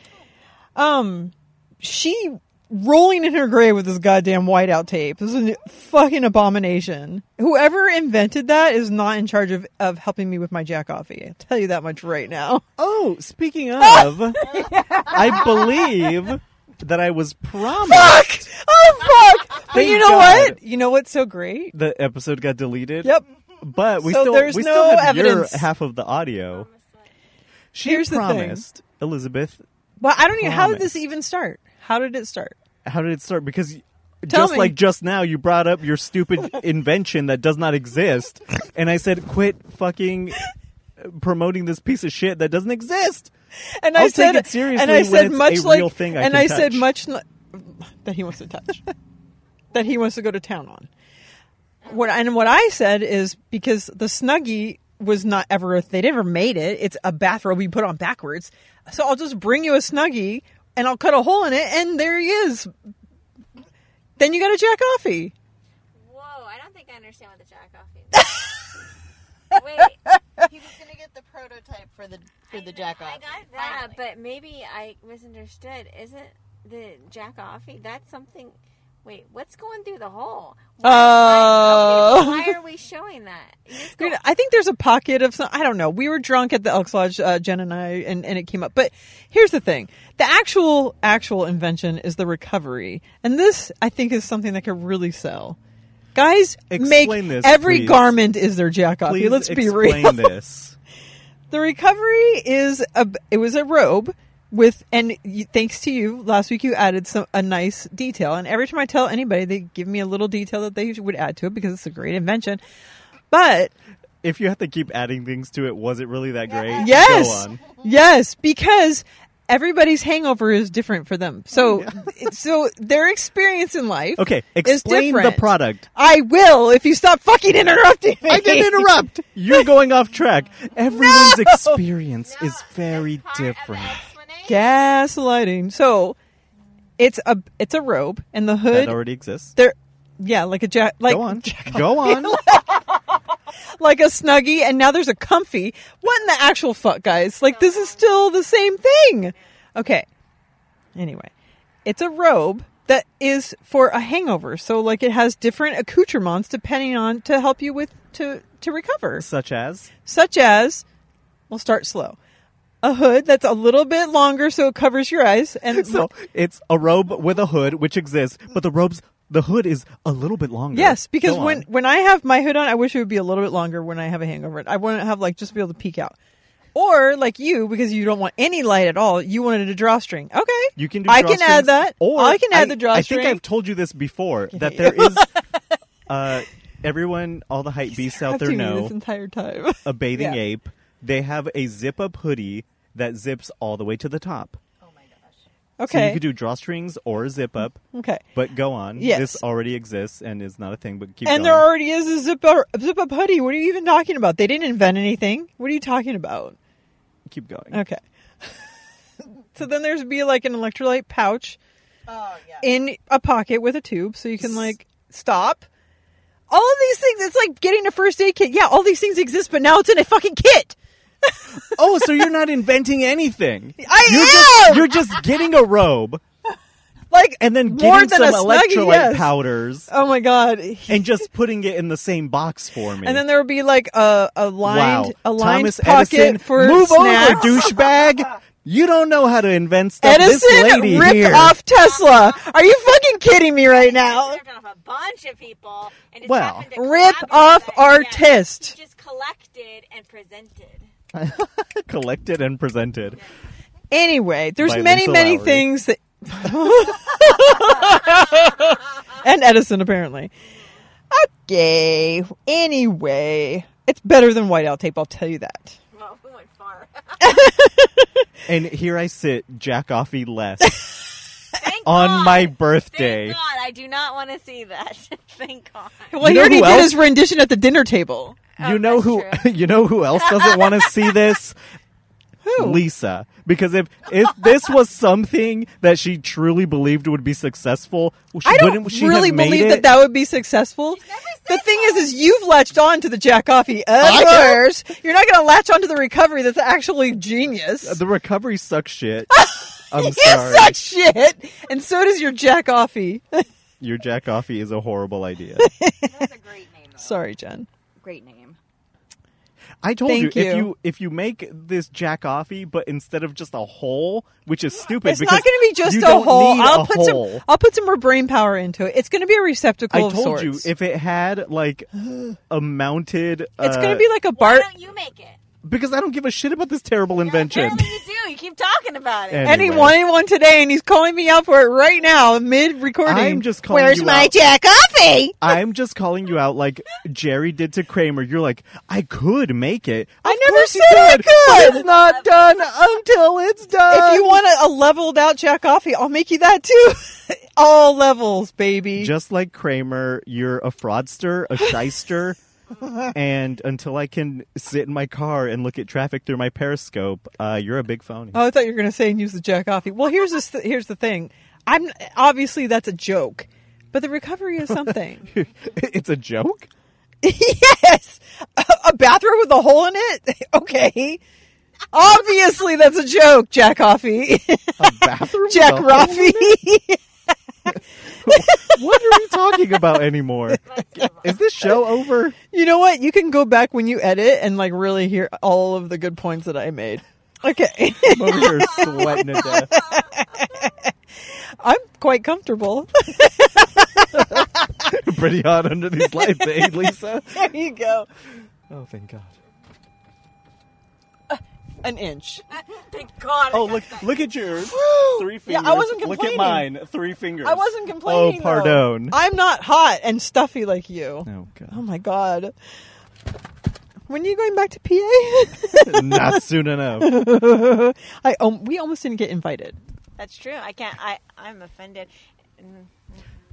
A: Um, she rolling in her grave with this goddamn whiteout tape. This is a fucking abomination. Whoever invented that is not in charge of, of helping me with my jack coffee. I'll tell you that much right now.
C: Oh, speaking of, I believe that I was promised.
A: Fuck! Oh fuck! But
C: Thank
A: you know
C: God.
A: what? You know what's so great?
C: The episode got deleted.
A: Yep.
C: But we
A: So
C: still
A: there's
C: we
A: no
C: still have
A: evidence.
C: your half of the audio. She
A: Here's the thing.
C: promised Elizabeth.
A: But I don't even. How did this
C: Promise.
A: even start? How did it start?
C: How did it start? Because
A: Tell
C: just
A: me.
C: like just now, you brought up your stupid invention that does not exist, and I said, "Quit fucking promoting this piece of shit that doesn't exist."
A: And
C: I'll
A: I said,
C: it seriously
A: and I said much like,
C: thing I
A: and I said much li- that he wants to touch, that he wants to go to town on. What and what I said is because the snuggie was not ever they never made it. It's a bathrobe you put on backwards. So I'll just bring you a snuggie and I'll cut a hole in it, and there he is. Then you got a jack offie.
B: Whoa, I don't think I understand what the jack off means. Wait,
D: He was gonna get the prototype for the for the jack
B: I
D: off.
B: got that, but maybe I misunderstood. Isn't the jack offy? That's something. Wait, what's going through the hole? Why,
A: Oh.
B: why, why are we showing that? Go-
A: Dude, I think there's a pocket of some. I don't know. We were drunk at the Elks Lodge, uh, Jen and I, and, and it came up. But here's the thing: the actual actual invention is the recovery, and this I think is something that could really sell. Guys, make
C: Explain this,
A: every
C: please.
A: garment is their jack off. Let's be
C: explain
A: real.
C: this.
A: The recovery is a it was a robe with and y- thanks to you last week you added some a nice detail and every time I tell anybody they give me a little detail that they would add to it because it's a great invention. But
C: If you have to keep adding things to it, was it really that great?
A: Yes.
C: Go on.
A: Yes, because everybody's hangover is different for them. So, oh, so their experience in life.
C: Okay,
A: is
C: explain the product.
A: I will if you stop fucking interrupting me.
C: I didn't interrupt. You're going off track. Everyone's experience is very different.
A: Gaslighting. So, it's a it's a robe and the hood.
C: That already exists.
A: There, yeah, like a jack. Like
C: Go on. Go on.
A: like a snuggie, and now there's a comfy. What in the actual fuck, guys? Like this is still the same thing. Okay. Anyway, it's a robe that is for a hangover. So like it has different accoutrements depending on to help you with to to recover.
C: Such as
A: Such as, we'll start slow. A hood that's a little bit longer so it covers your eyes, and
C: so it's a robe with a hood which exists, but the robe's the hood is a little bit longer.
A: Yes, because
C: Go
A: when
C: on.
A: when I have my hood on, I wish it would be a little bit longer when I have a hangover. I want to have like just be able to peek out. Or like you, because you don't want any light at all, you wanted a drawstring. Okay,
C: you can do
A: I can add that.
C: Or
A: I can add the drawstring.
C: I think I've told you this before that there is uh everyone all the hype beasts out there know
A: this entire time.
C: a bathing
A: Yeah.
C: ape. They have a zip up hoodie that zips all the way to the top. Oh my gosh. Okay. So you
A: okay,
C: could do drawstrings or a zip up.
A: okay.
C: But go on.
A: Yes.
C: This already exists and is not a thing, but keep going.
A: And
C: going.
A: there already is a zip up, zip up hoodie. What are you even talking about? They didn't invent anything. What are you talking about?
C: keep going.
A: Okay. so then there's be like an electrolyte pouch oh, in a pocket with a tube so you can like stop. All of these things, it's like getting a first aid kit. Yeah, all these things exist, but now it's in a fucking kit.
C: Oh, so you're not inventing anything.
A: I
C: you're
A: am!
C: Just, you're just getting a robe
A: Like
C: and then
A: more
C: getting
A: than
C: some
A: a snuggie,
C: electrolyte
A: yes.
C: powders
A: Oh my god!
C: and just putting it in the same box for me.
A: And then there would be like a a lined
C: wow.
A: a lined
C: Thomas
A: pocket
C: Edison,
A: for
C: move
A: snacks.
C: over, douchebag. You don't know how to invent stuff.
A: Edison
C: this lady
A: ripped
C: here.
A: off Tesla. Are you fucking kidding me right now?
I: ripped off a bunch of people and just
C: Well,
I: to
A: Rip off
I: with it. Yeah,
A: artist.
I: he just collected and presented.
C: collected and presented.
A: Anyway, there's
C: By
A: many,
C: Lisa
A: many
C: Lowry.
A: things that. and Edison, apparently. Okay. Anyway, it's better than whiteout tape, I'll tell you that.
I: Well, we went far.
C: And here I sit, jack offy less
I: Thank
C: on
I: God.
C: my birthday.
I: Thank God, I do not want to see that. Thank God.
A: Well,
C: You
A: he
C: know
A: already
C: who
A: did
C: else-
A: his rendition at the dinner table.
C: Oh, you know who you know who else doesn't want to see this?
A: Who?
C: Lisa. Because if if this was something that she truly believed would be successful, she,
A: I don't
C: wouldn't she
A: really
C: have made
A: believe
C: it?
A: that that would be successful. The thing is, is you've latched on to the Jack Coffee. Of
C: I
A: course, you're not going to latch onto the recovery. That's actually genius.
C: the recovery sucks shit. I'm
A: you
C: sorry.
A: suck shit, and so does your Jack Offie.
C: Your jack offy is a horrible idea.
D: That's a great name. Though.
A: Sorry, Jen.
D: Great name.
C: I told
A: Thank
C: you, if
A: you.
C: you if you make this jack offy, but instead of just a hole, which is stupid,
A: It's
C: because
A: not going to be just a hole. I'll
C: a
A: put
C: hole.
A: some. I'll put some more brain power into it. It's going to be a receptacle
C: I
A: of
C: told
A: sorts.
C: you if it had like a mounted.
A: it's
C: uh,
A: going to be like a
I: Why don't you make it?
C: Because I don't give a shit about this terrible invention.
I: Apparently you do. You keep talking about it.
C: And-
A: And he wanted one today, and he's calling me out for it right now, mid recording.
C: I'm just calling
A: Where's
C: you
A: my
C: out.
A: Jack Coffee?
C: I'm just calling you out like Jerry did to Kramer. You're like, I could make it.
A: I
C: Of
A: never
C: course you
A: said I could.
C: It's not done until it's done.
A: If you want a, a leveled out Jack Coffee, I'll make you that too. All levels, baby.
C: just like Kramer, you're a fraudster, a shyster. and until I can sit in my car and look at traffic through my periscope, uh, you're a big phony.
A: Oh, I thought you were going to say and use the Jack Coffee. Well, here's this. Th- here's the thing. I'm obviously that's a joke, but the recovery is something.
C: it's a joke.
A: yes, a, a bathroom with a hole in it. Okay, obviously that's a joke, Jack Coffee.
C: A bathroom.
A: Jack
C: a What are we talking about anymore? Is this show over?
A: you know what? You can go back when you edit and like really hear all of the good points that I made. Okay,
C: I'm over here sweating to death.
A: I'm quite comfortable.
C: Pretty hot under these lights, eh, Lisa?
A: there you go.
C: Oh, thank God.
A: An inch.
I: Thank God. I
C: Oh,
I: got
C: look!
I: that.
C: Look at yours. Three fingers.
A: Yeah,
C: fingers.
A: I wasn't
C: Look
A: complaining.
C: at mine. Three fingers.
A: I wasn't complaining.
C: Oh, pardon.
A: though. I'm not hot and stuffy like you.
C: Oh God.
A: Oh my god. When are you going back to PA?
C: Not soon enough.
A: I um, we almost didn't get invited.
B: That's true. I can't. I I'm offended. Mm,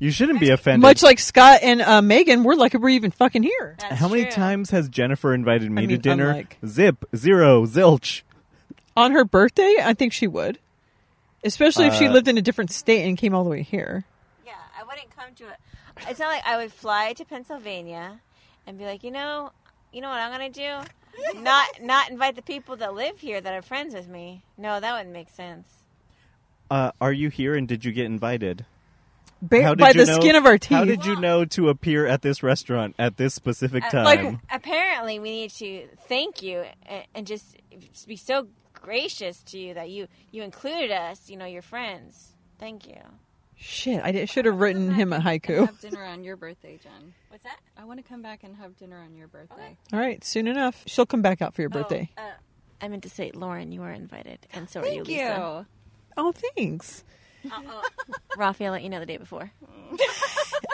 C: You shouldn't be offended.
A: Much like Scott and uh, Megan, we're lucky we're even fucking here.
B: That's
C: How many
B: true.
C: times has Jennifer invited me
A: I
C: to dinner?
A: unlike-
C: Zip, zero, zilch.
A: On her birthday, I think she would. Especially if she
C: Uh,
A: lived in a different state and came all the way here.
B: Yeah, I wouldn't come to it. It's not like I would fly to Pennsylvania and be like, you know, you know what I'm gonna do? Not not invite the people that live here that are friends with me. No, that wouldn't make sense.
C: Uh, are you here and did you get invited?
A: Ba- by
C: you
A: the
C: know-
A: skin of our teeth.
C: How did you know to appear at this restaurant at this specific
B: Uh,
C: time?
A: like-
B: Apparently, we need to thank you and, and just be so gracious to you that you you included us. You know, your friends. Thank you.
A: Shit, I should have written him a
D: And
A: haiku.
D: have dinner on your birthday, Jen.
B: What's that?
D: I want to come back and have dinner on your birthday.
A: All right, soon enough. She'll come back out for your birthday.
B: Oh, uh, I meant to say, Lauren, you are invited, and so are
D: Thank
B: you,
D: you.
B: Lisa.
A: Oh, thanks.
B: Rafi, I'll let you know the day before.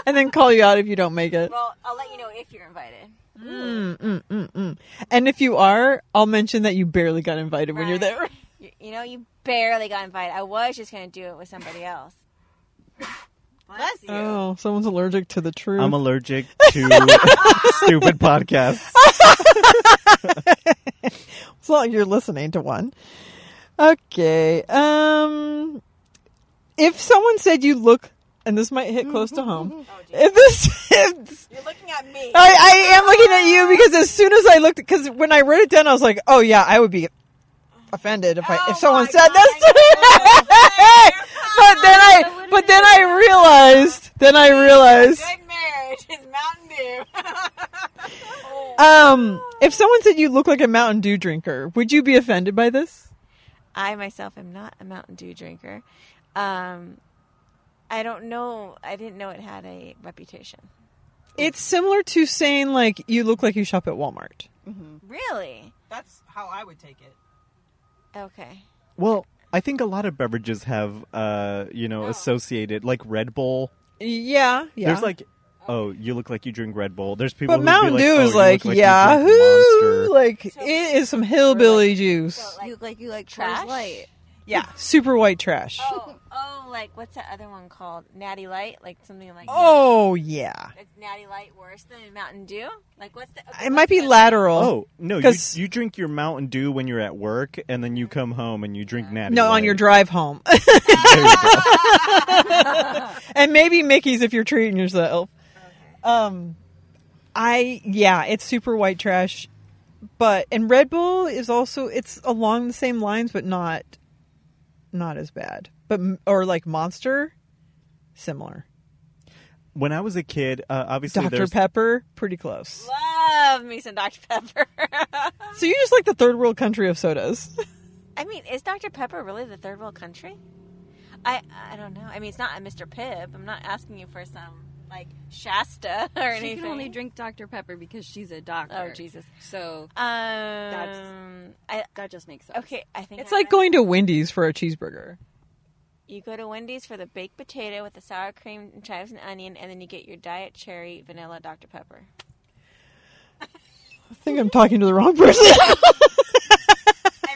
A: And then call you out if you don't make it.
B: Well, I'll let you know if you're invited.
A: Mm, mm, mm, mm. And if you are, I'll mention that you barely got invited when you're there.
B: You, you know, you barely got invited. I was just going to do it with somebody else. Bless you.
A: Oh, someone's allergic to the truth.
C: I'm allergic to stupid podcasts.
A: It's not like you're listening to one. Okay. Um, if someone said you look, and this might hit close to home. If this, if,
B: You're looking at me.
A: I, I am looking at you because as soon as I looked, because when I wrote it down, I was like, oh yeah, I would be offended if I if someone said this to me. but then I, but then I realized, then I realized.
B: Good marriage is Mountain Dew.
A: Um, if someone said you look like a Mountain Dew drinker, would you be offended by this?
B: I myself am not a Mountain Dew drinker. Um, I don't know. I didn't know it had a reputation.
A: It's similar to saying like you look like you shop at Walmart.
B: Really?
A: That's how I would take it.
B: Okay.
C: Well, I think a lot of beverages have, uh, you know, associated like Red Bull.
A: Yeah, yeah.
C: There's like, oh, you look like you drink Red Bull. There's people.
A: but
C: who'd
A: Mountain
C: be
A: Dew
C: like, oh,
A: is
C: you
A: like,
C: look like you drink
A: Yahoo!
C: Monster.
A: Like it is some hillbilly juice.
D: you look like you like
B: Trash?
D: Trash Light.
A: Yeah, super white trash.
B: Oh, oh, like what's that other one called? Natty Light, like something like.
A: Oh yeah,
B: Is Natty Light worse than Mountain Dew? Like what's the? okay,
A: it might be
B: the-
A: lateral.
C: Oh no! You,
A: 'Cause-
C: you drink your Mountain Dew when you're at work, and then you come home and you drink Natty.
A: no, on
C: Light.
A: your drive home,
C: There you go.
A: and maybe Mickey's if you're treating yourself. Um, I yeah, it's super white trash, but and Red Bull is also it's along the same lines, but not not as bad. But or like Monster, similar.
C: When I was a kid, uh, obviously
A: Dr
C: there's
A: Pepper, pretty close.
B: Love me some Dr Pepper.
A: So you just like the third world country of sodas.
B: I mean, is Dr Pepper really the third world country? I I don't know. I mean, it's not a Mr Pibb. I'm not asking you for some like Shasta or
D: She
B: anything.
D: can only drink Dr. Pepper because she's a doctor.
B: Oh Jesus.
D: So
B: Um, I
D: that just makes sense.
B: okay. I think
A: It's
B: I
A: like going to Wendy's for a cheeseburger.
B: You go to Wendy's for the baked potato with the sour cream and chives and onion, and then you get your diet cherry vanilla Dr Pepper.
A: I think I'm talking to the wrong person.
B: I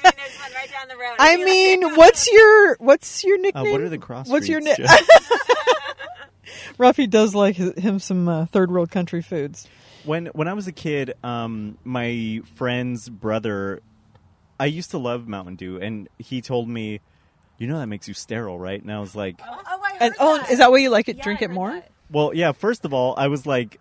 B: mean, there's one right down the road.
A: I mean, what's your what's your
C: uh,
A: nickname?
C: what are the cross?
A: What's your
C: streets,
A: ni-
C: Jeff?
A: Rafi does like his, him some uh, third world country foods.
C: when when I was a kid, um, my friend's brother, I used to love Mountain Dew, and he told me, "You know that makes you sterile, right?" And I was like,
B: Oh, I
A: And oh, is that why you like it? Drink
B: I
A: it more.
B: that.
C: "Well, yeah." First of all, I was like,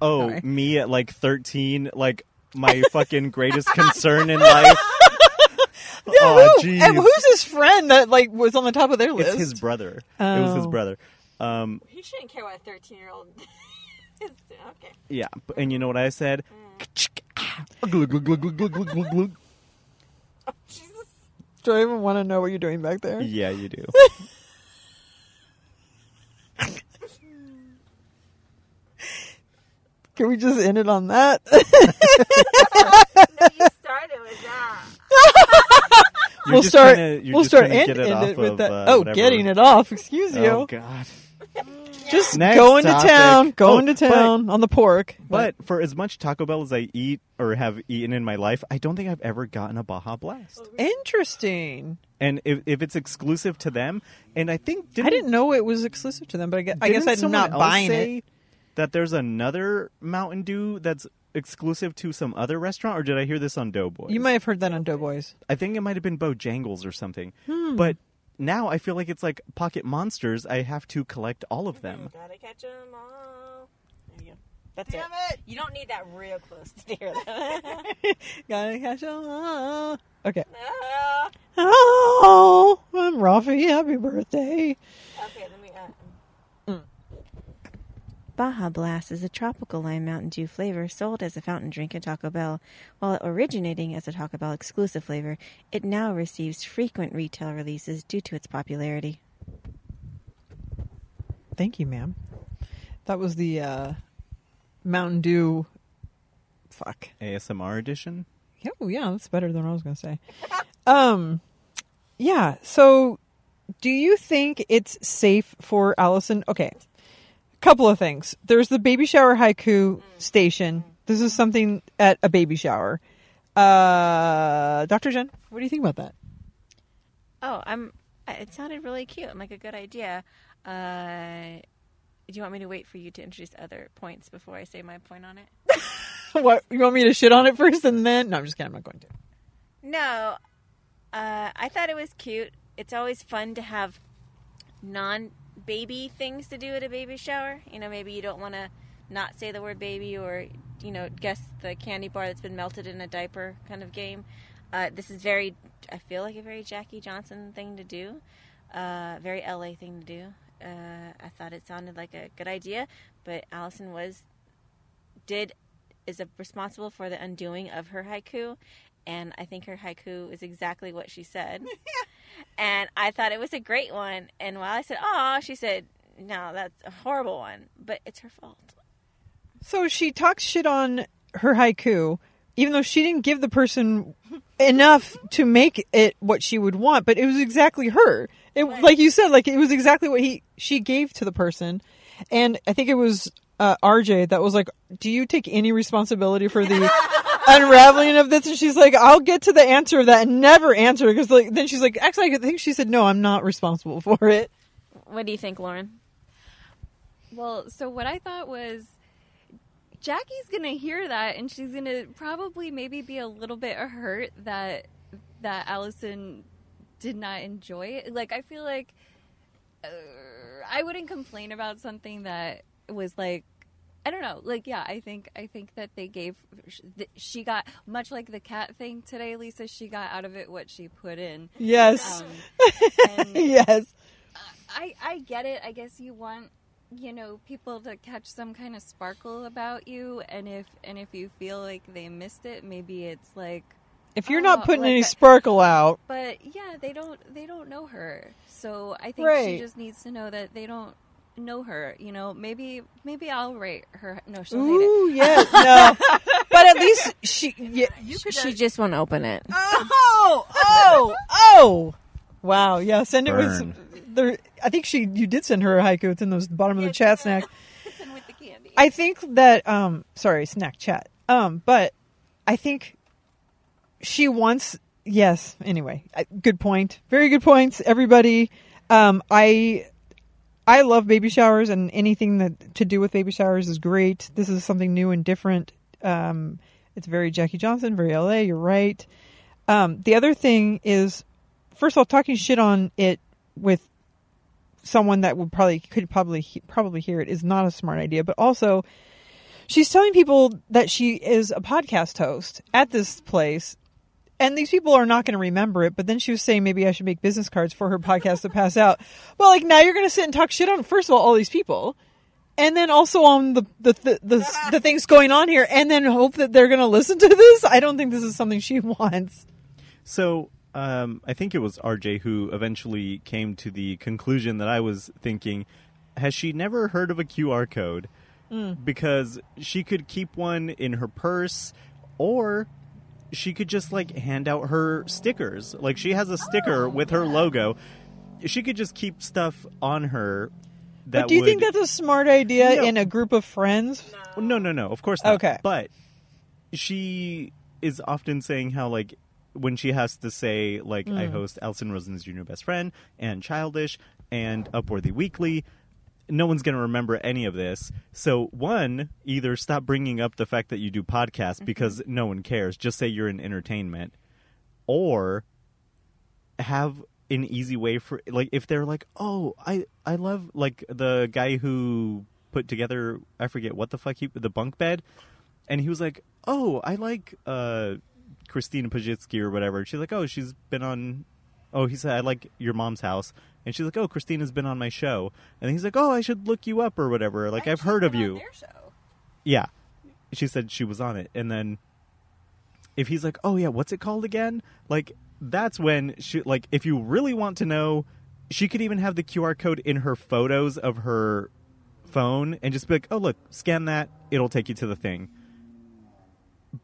C: "Oh,
A: Sorry.
C: me at like thirteen, like my fucking greatest concern in life." oh,
A: Who- and who's his friend that like was on the top of their list?
C: It's his brother. It was his
A: Oh.
C: brother. Um,
B: He shouldn't care what a 13 year old is. Doing. Okay.
C: yeah, b- and you know what I said?
A: Mm.
C: Glug, glug, glug, glug, glug, glug, glug, glug.
A: Do I even want to know what you're doing back there?
C: Yeah, you do.
A: Can we just end it on that?
B: No, you started with that.
C: You're
A: we'll
C: just
A: start.
C: trying to- you're
A: we'll
C: just
A: start
C: trying to
A: end,
C: get it
A: end
C: off
A: it with
C: of,
A: that.
C: uh,
A: oh,
C: whatever.
A: getting it off. Excuse you.
C: Oh God.
A: Just
C: Next
A: going to town, going
C: Oh,
A: to town on the pork.
C: But for as much Taco Bell as I eat or have eaten in my life, I don't think I've ever gotten a Baja Blast.
A: interesting.
C: And if, if it's exclusive to them, and I think didn't,
A: I didn't know it was exclusive to them, but I guess, I guess
C: didn't
A: I'm
C: someone
A: not
C: else
A: buying
C: say
A: it.
C: That there's another Mountain Dew that's exclusive to some other restaurant, or did I hear this on Doughboy?
A: You might have heard that on Doughboys.
C: I think it might have been Bojangles or something.
A: Hmm.
C: But now I feel like it's like Pocket Monsters. I have to collect all of them.
B: Gotta catch 'em all. There you go. That's it. You don't need that real close to hear that.
A: Gotta catch 'em all. Okay.
B: Ah.
A: Oh, I'm Rafi. Happy birthday.
B: Okay, let me. Baja Blast is a tropical lime Mountain Dew flavor sold as a fountain drink at Taco Bell. While originating as a Taco Bell exclusive flavor, it now receives frequent retail releases due to its popularity.
A: Thank you, ma'am. That was the uh, Mountain Dew. Fuck.
C: ASMR edition.
A: Yeah, oh, yeah, that's better than what I was going to say. Um, yeah. So, do you think it's safe for Alison? Okay, couple of things. There's the baby shower haiku station. This is something at a baby shower. Uh, Dr. Jen, what do you think about that?
B: Oh, I'm. It sounded really cute. I'm like a good idea. Uh, do you want me to wait for you to introduce other points before I say my point on it?
A: what you want me to shit on it first and then? No, I'm just kidding. I'm not going to.
B: No, uh, I thought it was cute. It's always fun to have non-baby things to do at a baby shower. You know, maybe you don't want to not say the word baby or you know guess the candy bar that's been melted in a diaper kind of game. Uh, this is very, I feel like a very Jackie Johnson thing to do, uh, very LA thing to do. Uh, I thought it sounded like a good idea, but Alison was did is a, responsible for the undoing of her haiku, and I think her haiku is exactly what she said. and I thought it was a great one. And while I said, "Oh," she said, "No, that's a horrible one," but it's her fault.
A: So she talks shit on her haiku, even though she didn't give the person enough to make it what she would want. But it was exactly her. It, like you said, like it was exactly what he she gave to the person. And I think it was uh, RJ that was like, "Do you take any responsibility for the unraveling of this?" And she's like, "I'll get to the answer of that and never answer because like then she's like, actually, I think she said no, I'm not responsible for it."
B: What do you think, Lauren?
D: Well, so what I thought was Jackie's gonna hear that, and she's gonna probably maybe be a little bit hurt that that Alison did not enjoy it. Like I feel like uh, I wouldn't complain about something that was like. I don't know. Like, yeah, I think I think that they gave she got much like the cat thing today, Lisa. She got out of it what she put in.
A: Yes.
D: Um, and
A: yes.
D: I I get it. I guess you want you know people to catch some kind of sparkle about you, and if and if you feel like they missed it, maybe it's like.
A: If you're
D: oh,
A: not putting
D: like
A: any sparkle out,
D: But yeah, they don't they don't know her, so I think she just needs to know that they don't know her. You know, maybe maybe I'll rate her. No, she'll hate it.
A: Ooh, yeah, no. But at least she, yeah,
B: She just won't open it.
A: Oh, oh, oh! Wow, yeah. Send it
C: Burn.
A: with. There, I think she. You did send her a haiku. It's in those bottom of the chat snack.
D: It's in with the candy.
A: I think that. Um, sorry, snack chat. Um, but I think she wants. Yes. Anyway, good point. Very good points, everybody. Um, I. I love baby showers and anything that to do with baby showers is great. This is something new and different. Um, it's very Jackie Johnson, very LA. You're right. Um, the other thing is, first of all, talking shit on it with someone that would probably could probably probably hear it is not a smart idea. But also, she's telling people that she is a podcast host at this place. And these people are not going to remember it, but then she was saying maybe I should make business cards for her podcast to pass out. Well, like now you're going to sit and talk shit on first of all all these people, and then also on the the the, the, the things going on here, and then hope that they're going to listen to this. I don't think this is something she wants.
C: So um, I think it was RJ who eventually came to the conclusion that I was thinking. Has she never heard of a QR code? Because she could keep one in her purse, or she could just like hand out her stickers. Like she has a sticker with her logo. She could just keep stuff on her that
A: but do you think that's a smart idea
C: No.
A: in a group of friends?
C: No, no, no. Of course not.
A: Okay.
C: But she is often saying how like when she has to say like I
A: Mm.
C: host Alison Rosen's Your New Best Friend and Childish and Upworthy Weekly. No one's going to remember any of this. So, one, either stop bringing up the fact that you do podcasts because no one cares. Just say you're in entertainment. Or have an easy way for like if they're like, "Oh, I I love like the guy who put together I forget what the fuck he the bunk bed." And he was like, "Oh, I like uh Christina Pazsitzky or whatever." She's like, "Oh, she's been on Oh, he said, "I like your mom's house." And she's like, "Oh, Christina's been on my show." And he's like, "Oh, I should look you up or whatever. Like I've heard of you." Yeah. She said she was on it. And then if he's like, "Oh yeah, what's it called again?" Like that's when she like if you really want to know, she could even have the QR code in her photos of her phone and just be like, "Oh, look, scan that. It'll take you to the thing."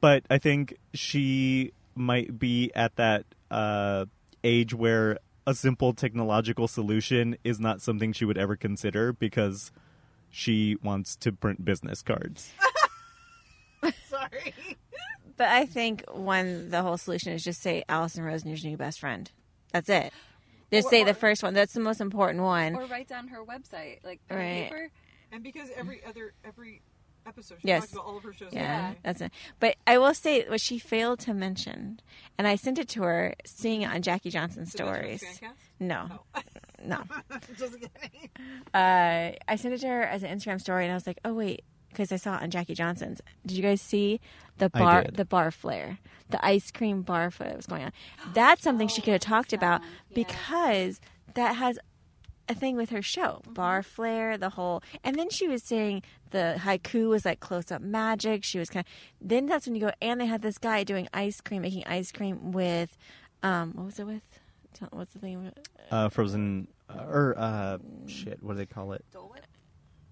C: But I think she might be at that uh age where a simple technological solution is not something she would ever consider because she wants to print business cards.
A: Sorry.
B: But I think one, the whole solution is just say Alison Rosen, your new best friend. That's it. Just say the first one. That's the most important one.
E: Or write down her website, like pen
B: Right.
E: paper.
A: And because every other every episode
B: she Yes. talks
A: about all of her shows.
B: Yeah, that's it. But I will say what she failed to mention, and I sent it to her, seeing it on Jackie Johnson stories. No, no. Uh, I sent it to her as an Instagram story, and I was like, "Oh wait," because I saw it on Jackie Johnson's. Did you guys see the bar, the bar flare, the ice cream bar flare that was going on? That's something she could have talked about because that has a thing with her show, bar flare, the whole. And then she was saying the haiku was like close up magic. She was kind of. Then that's when you go, and they had this guy doing ice cream, making ice cream with, um, what was it with? What's the thing?
C: Uh, frozen uh, or uh, shit, what do they call it?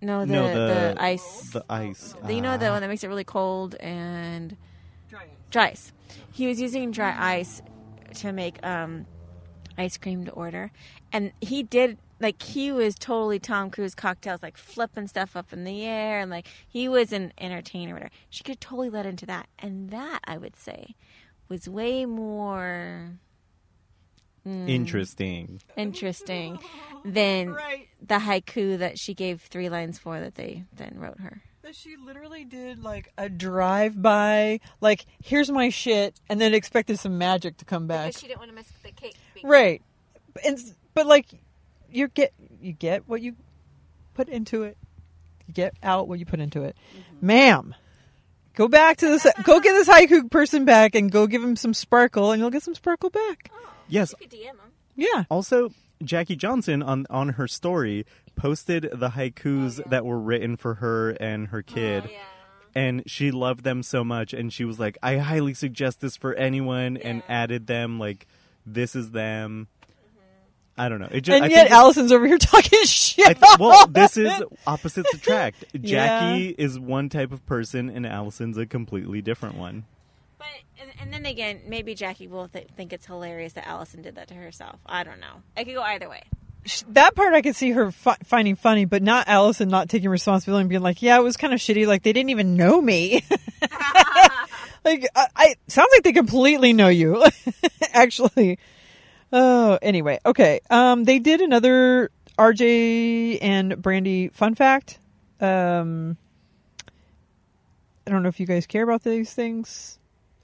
B: No, the
C: no,
B: the, ice.
C: The ice.
B: The- you know the
C: Ah.
B: one that makes it really cold and dry ice. He was using dry ice to make um, ice cream to order, and he did like he was totally Tom Cruise cocktails, like flipping stuff up in the air, and like he was an entertainer. Whatever. She could totally let into that, and that I would say was way more mm,
C: Interesting.
B: interesting than the haiku that she gave three lines for that they then wrote her.
A: That she literally did like a drive by, like here's my shit, and then expected some magic to come back.
E: Because she didn't want to miss the cake. being-
A: Right, and but like you get you get what you put into it. You get out what you put into it, mm-hmm. ma'am. Go back to this. Go get this haiku person back, and go give him some sparkle, and you'll get some sparkle back.
C: Oh, yes.
E: You could DM him.
A: Yeah.
C: Also, Jackie Johnson on on her story posted the haikus oh, that were written for her and her oh, kid. And she loved them so much, and she was like, "I highly suggest this for anyone," and added them like, "This is them." I don't know. It just,
A: and
C: I
A: yet
C: think
A: Alison's over here talking shit.
C: I th- well, this is opposites attract.
A: Yeah.
C: Jackie is one type of person, and Alison's a completely different one.
B: But and, and then again, maybe Jackie will th- think it's hilarious that Alison did that to herself. I don't know. It could go either way.
A: that part I could see her fi- finding funny, but not Alison not taking responsibility and being like, "Yeah, it was kind of shitty. Like they didn't even know me." like I, I sounds like they completely know you, actually. Oh, anyway, okay. Um, they did another RJ and Brandy fun fact. Um, I don't know if you guys care about these things.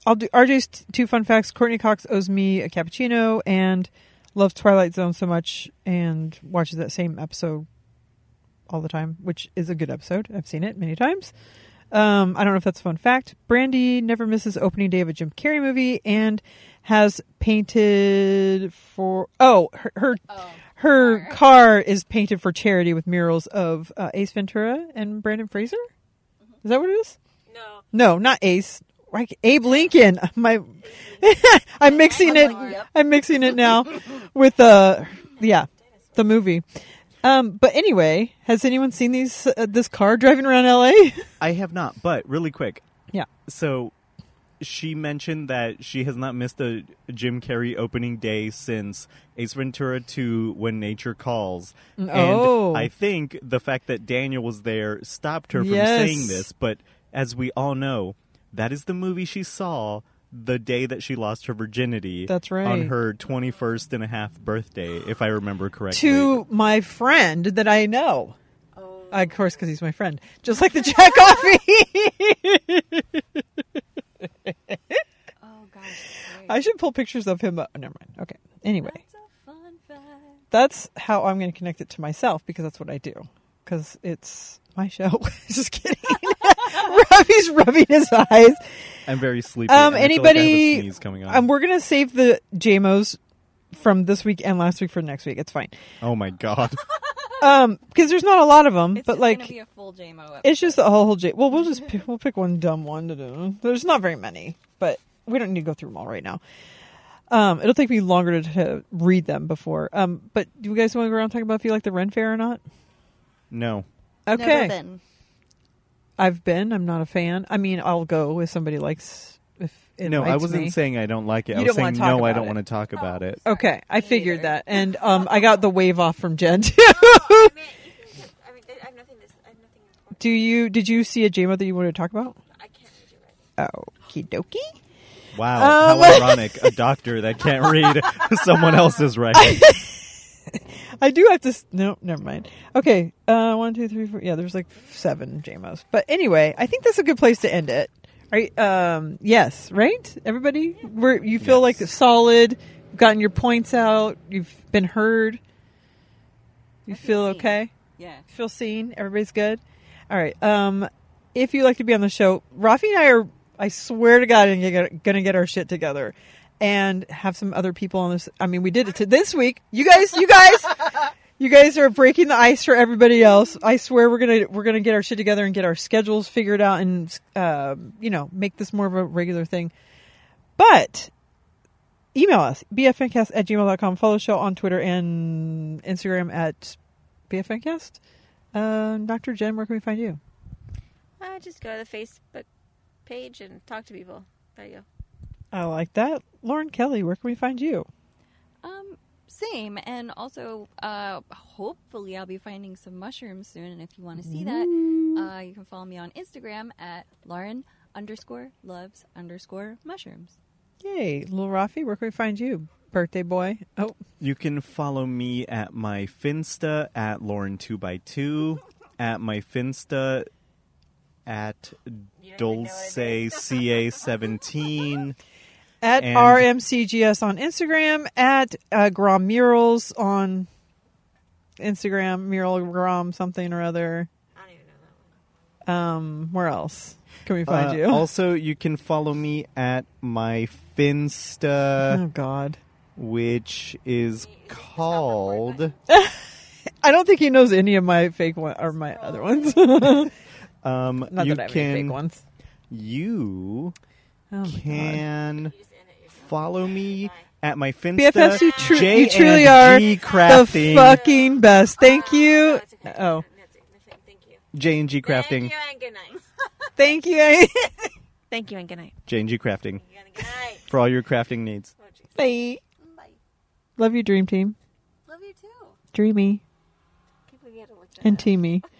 A: I'll do RJ's t- two fun facts. Courteney Cox owes me a cappuccino and loves Twilight Zone so much and watches that same episode all the time, which is a good episode. I've seen it many times. Um, I don't know if that's a fun fact. Brandy never misses opening day of a Jim Carrey movie and has painted for oh her her, her car is painted for charity with murals of uh, Ace Ventura and Brendan Fraser. Is that what it is?
B: No.
A: No, not Ace. Like Abe Lincoln. My, I'm mixing it. I'm mixing it now with uh, yeah, the movie. Um, but anyway, has anyone seen these uh, this car driving around L.A.?
C: I have not, but really quick.
A: Yeah.
C: So, she mentioned that she has not missed a Jim Carrey opening day since Ace Ventura 2 When Nature Calls.
A: Mm, oh.
C: And I think the fact that Daniel was there stopped her from
A: Yes.
C: saying this, but as we all know, that is the movie she saw the day that she lost her virginity.
A: That's right.
C: On her 21st and a half birthday, if I remember correctly.
A: to my friend that I know. Oh. Of course, because he's my friend. Just like the Jack Coffee.
D: Oh gosh.
A: I should pull pictures of him. Up. Never mind. Okay. Anyway,
D: That's a fun fact.
A: that's how I'm going to connect it to myself because that's what I do. Because it's my show. Just kidding. Robbie's rubbing his eyes.
C: I'm very sleepy.
A: Um,
C: and I feel like I have a
A: anybody?
C: sneeze coming on.
A: um, we're going to save the JMOs from this week and last week for next week. It's fine.
C: oh my god.
A: Um, because there's not a lot of them,
D: It's
A: but
D: just
A: like
D: be a full JMO.
A: It's just a whole whole J. Well, we'll just pick, we'll pick one dumb one to do. There's not very many, but we don't need to go through them all right now. Um, it'll take me longer to, to read them before. Um, but do you guys want to go around talking about if you like the Ren Fair or not?
C: No.
A: Okay,
D: Never been.
A: I've been. I'm not a fan. I mean, I'll go if somebody likes. If it
C: no, I wasn't
A: me.
C: saying I don't like it.
A: You
C: I was saying no, I don't
A: it.
C: want to talk about it.
A: Okay, I figured that, and um, I got the wave off from Jen too.
I: I mean, I have nothing. This, I have nothing important.
A: do you? Did you see a JMO that you wanted to talk about?
I: I can't read you right.
A: Okie dokie.
C: Wow,
A: Um,
C: how ironic. A doctor that can't read someone else's writing.
A: I do have to. No, never mind. Okay, uh, one, two, three, four. Yeah, there's like seven JMOs. But anyway, I think that's a good place to end it. Right? Um, yes, right? Everybody, where you feel like
C: Yes.
A: solid, you've gotten your points out, you've been heard. You feel
D: seen.
A: okay?
D: Yeah.
A: Feel seen? Everybody's good? All right. Um, if you'd like to be on the show, Rafi and I are, I swear to God, gonna gonna get our shit together and have some other people on this. I mean, we did it to this week. You guys, you guys, you guys are breaking the ice for everybody else. I swear we're gonna we're gonna get our shit together and get our schedules figured out and uh, you know make this more of a regular thing. But email us bfncast at gmail.com. Follow the show on Twitter and Instagram at bfncast. Uh, Dr. Jen, where can we find you?
B: Uh, just go to the Facebook page and talk to people. There you go.
A: I like that. Lauren Kelly, where can we find you?
D: Um, same, and also, uh, hopefully, I'll be finding some mushrooms soon. And if you want to see that, uh, you can follow me on Instagram at Lauren underscore loves underscore mushrooms.
A: Yay, little Rafi, where can we find you? Birthday boy. Oh,
C: You can follow me at my Finsta at Lauren2x2, at my Finsta at DulceCA17.
A: At
C: And-
A: RMCGS on Instagram, at uh, Grom Murals on Instagram, Mural Grom something or other.
B: I don't even know that one.
A: Um, where else can we find
C: Uh,
A: you?
C: Also, you can follow me at my Finsta,
A: oh God,
C: which is called.
A: I don't think he knows any of my fake one or my other ones.
C: Um,
A: Not
C: you
A: that I have
C: can
A: fake ones.
C: you
A: Oh
C: can follow me at my Finsta.
A: BFFs, you, tru-
C: J
A: you truly are
C: G
A: the fucking best. Thank oh, you.
B: No, okay.
A: Oh,
B: That's it. That's it. Thank you.
C: J and G crafting.
B: Thank you and good night.
A: thank you.
B: Thank you and good night.
C: J and G crafting
B: Thank you and good night.
C: for all your crafting needs.
B: Oh.
A: Bye.
B: Bye.
A: Love you, Dream Team.
B: Love you too.
A: Dreamy
B: Can't believe you had to look that
A: and. Teamy.